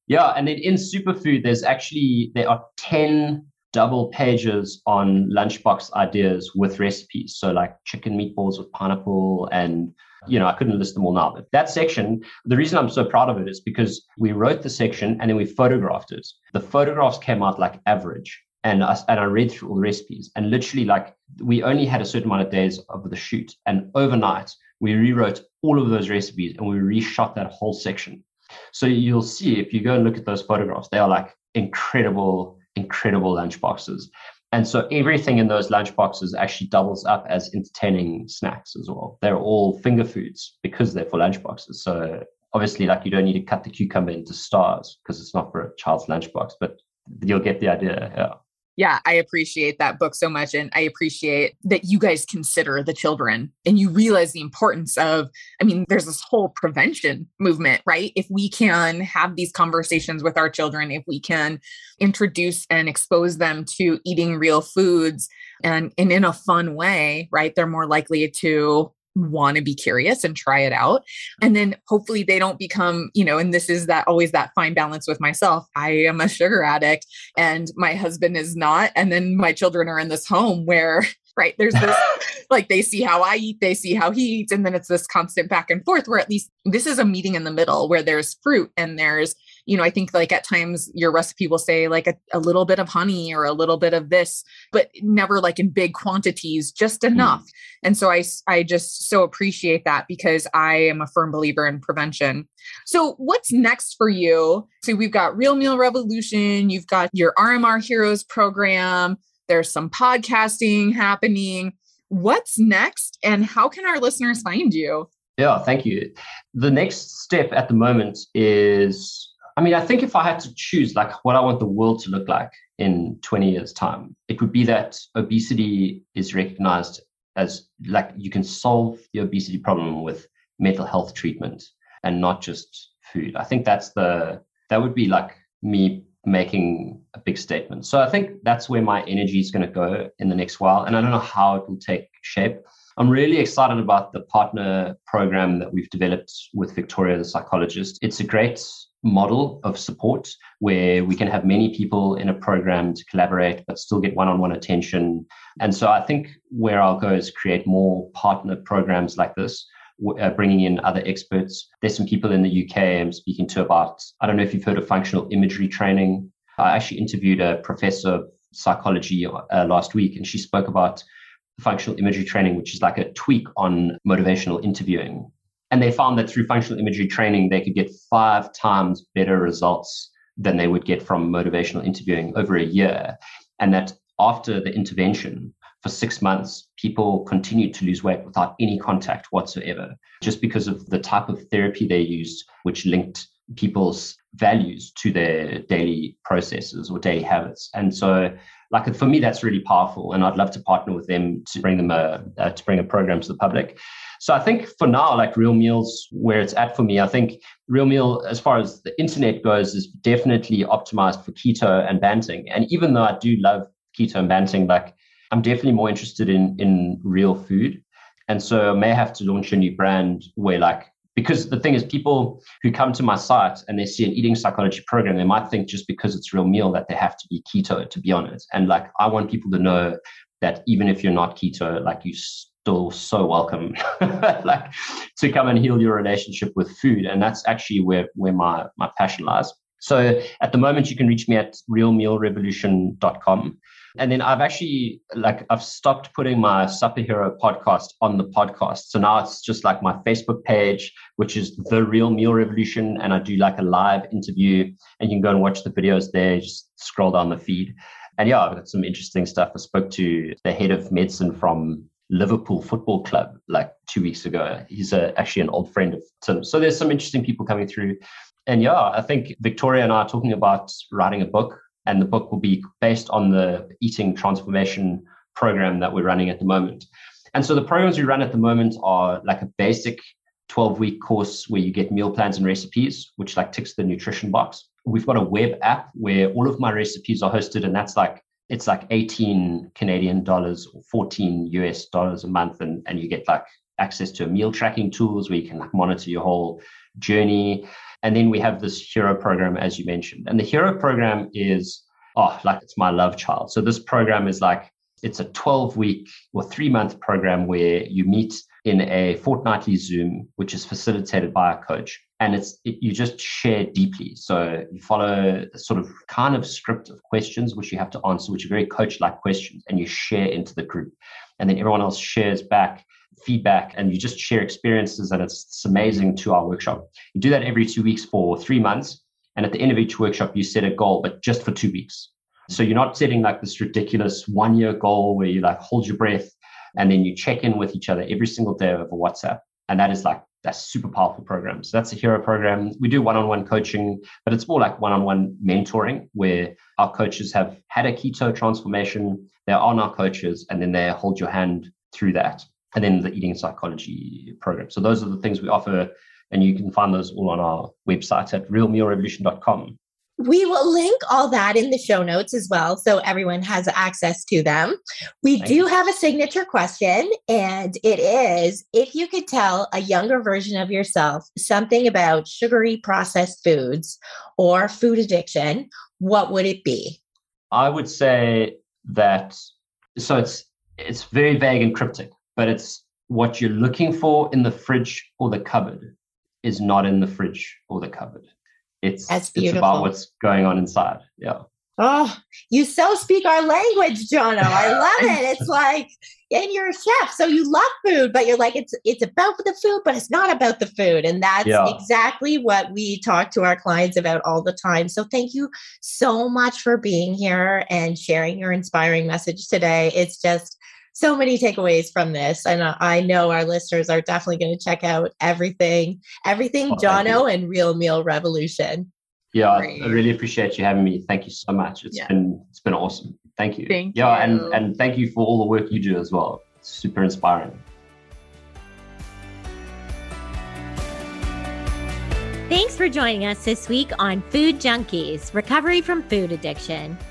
Yeah and then in superfood there's actually there are 10 double pages on lunchbox ideas with recipes. So like chicken meatballs with pineapple and you know, I couldn't list them all now, but that section, the reason I'm so proud of it is because we wrote the section and then we photographed it. The photographs came out like average. And I, and I read through all the recipes and literally like we only had a certain amount of days of the shoot and overnight we rewrote all of those recipes and we reshot that whole section. So you'll see if you go and look at those photographs, they are like incredible, incredible lunch boxes. And so everything in those lunch boxes actually doubles up as entertaining snacks as well. They're all finger foods because they're for lunch boxes. So obviously, like you don't need to cut the cucumber into stars because it's not for a child's lunchbox, but you'll get the idea. Yeah yeah, I appreciate that book so much. And I appreciate that you guys consider the children and you realize the importance of, I mean, there's this whole prevention movement, right? If we can have these conversations with our children, if we can introduce and expose them to eating real foods and, and in a fun way, right? They're more likely to want to be curious and try it out. And then hopefully they don't become you know and this is that always that fine balance with myself. I am a sugar addict and my husband is not. And then my children are in this home where [LAUGHS] right? There's this, [LAUGHS] like, they see how I eat, they see how he eats, and then it's this constant back and forth where at least this is a meeting in the middle where there's fruit and there's, you know, I think like at times your recipe will say like a, a little bit of honey or a little bit of this, but never like in big quantities, just mm. enough. Mm. And so I, I just so appreciate that because I am a firm believer in prevention. So what's next for you? So we've got Real Meal Revolution, you've got your RMR Heroes program, there's some podcasting happening. What's next and how can our listeners find you? Yeah, thank you. The next step at the moment is I mean, I think if I had to choose like what I want the world to look like in 20 years' time, it would be that obesity is recognized as like you can solve the obesity problem with mental health treatment and not just food. I think that's the that would be like me making a big statement. So I think that's where my energy is going to go in the next while. And I don't know how it will take shape. I'm really excited about the partner program that we've developed with Victoria, the psychologist. It's a great model of support where we can have many people in a program to collaborate but still get one-on-one attention. And so i think where i'll go is create more partner programs like this uh, bringing in other experts. There's some people in the uk i'm speaking to about i don't know if you've heard of functional imagery training. I actually interviewed a professor of psychology uh, last week and she spoke about functional imagery training which is like a tweak on motivational interviewing and they found that through functional imagery training, they could get five times better results than they would get from motivational interviewing over a year. And that after the intervention, for six months, people continued to lose weight without any contact whatsoever, just because of the type of therapy they used, which linked people's values to their daily processes or daily habits. And so, like for me, that's really powerful, and I'd love to partner with them to bring them a uh, to bring a program to the public. So I think for now, like Real Meals, where it's at for me, I think Real Meal, as far as the internet goes, is definitely optimized for keto and banting. And even though I do love keto and banting, like I'm definitely more interested in in real food. And so I may have to launch a new brand where like because the thing is people who come to my site and they see an eating psychology program they might think just because it's real meal that they have to be keto to be on it and like i want people to know that even if you're not keto like you still so welcome [LAUGHS] like to come and heal your relationship with food. And that's actually where where my my passion lies. So at the moment you can reach me at realmealrevolution.com and then I've actually like I've stopped putting my superhero podcast on the podcast. So now it's just like my Facebook page, which is the Real Meal Revolution, and I do like a live interview, and you can go and watch the videos there. Just scroll down the feed, and yeah, I've got some interesting stuff. I spoke to the head of medicine from Liverpool Football Club like two weeks ago. He's a, actually an old friend of Tim. So there's some interesting people coming through. And yeah, I think Victoria and I are talking about writing a book, and the book will be based on the eating transformation program that we're running at the moment. And so the programs we run at the moment are like a basic 12 week course where you get meal plans and recipes, which like ticks the nutrition box. We've got a web app where all of my recipes are hosted, and that's like it's like 18 Canadian dollars or 14 US dollars a month. And, and you get like access to meal tracking tools where you can like monitor your whole journey. And then we have this hero program, as you mentioned. And the hero program is, oh, like it's my love child. So this program is like, it's a 12 week or three month program where you meet in a fortnightly Zoom, which is facilitated by a coach and it's it, you just share deeply so you follow a sort of kind of script of questions which you have to answer which are very coach like questions and you share into the group and then everyone else shares back feedback and you just share experiences and it's, it's amazing to our workshop you do that every two weeks for three months and at the end of each workshop you set a goal but just for two weeks so you're not setting like this ridiculous one year goal where you like hold your breath and then you check in with each other every single day over whatsapp and that is like that's super powerful program. So that's a hero program. We do one-on-one coaching, but it's more like one-on-one mentoring where our coaches have had a keto transformation. They're on our coaches and then they hold your hand through that. And then the eating psychology program. So those are the things we offer. And you can find those all on our website at realmealrevolution.com. We will link all that in the show notes as well, so everyone has access to them. We Thank do you. have a signature question, and it is if you could tell a younger version of yourself something about sugary processed foods or food addiction, what would it be? I would say that so it's it's very vague and cryptic, but it's what you're looking for in the fridge or the cupboard is not in the fridge or the cupboard. It's, That's it's about what's going on inside. Yeah. Oh, you so speak our language, Jonno. I love it. It's [LAUGHS] like, and you're a chef, so you love food, but you're like, it's it's about the food, but it's not about the food, and that's yeah. exactly what we talk to our clients about all the time. So thank you so much for being here and sharing your inspiring message today. It's just so many takeaways from this, and I know our listeners are definitely going to check out everything, everything oh, Jonno and Real Meal Revolution. Yeah, I, I really appreciate you having me. Thank you so much. It's yeah. been it's been awesome. Thank you. Thank yeah, you. and and thank you for all the work you do as well. It's super inspiring. Thanks for joining us this week on Food Junkies Recovery from Food Addiction.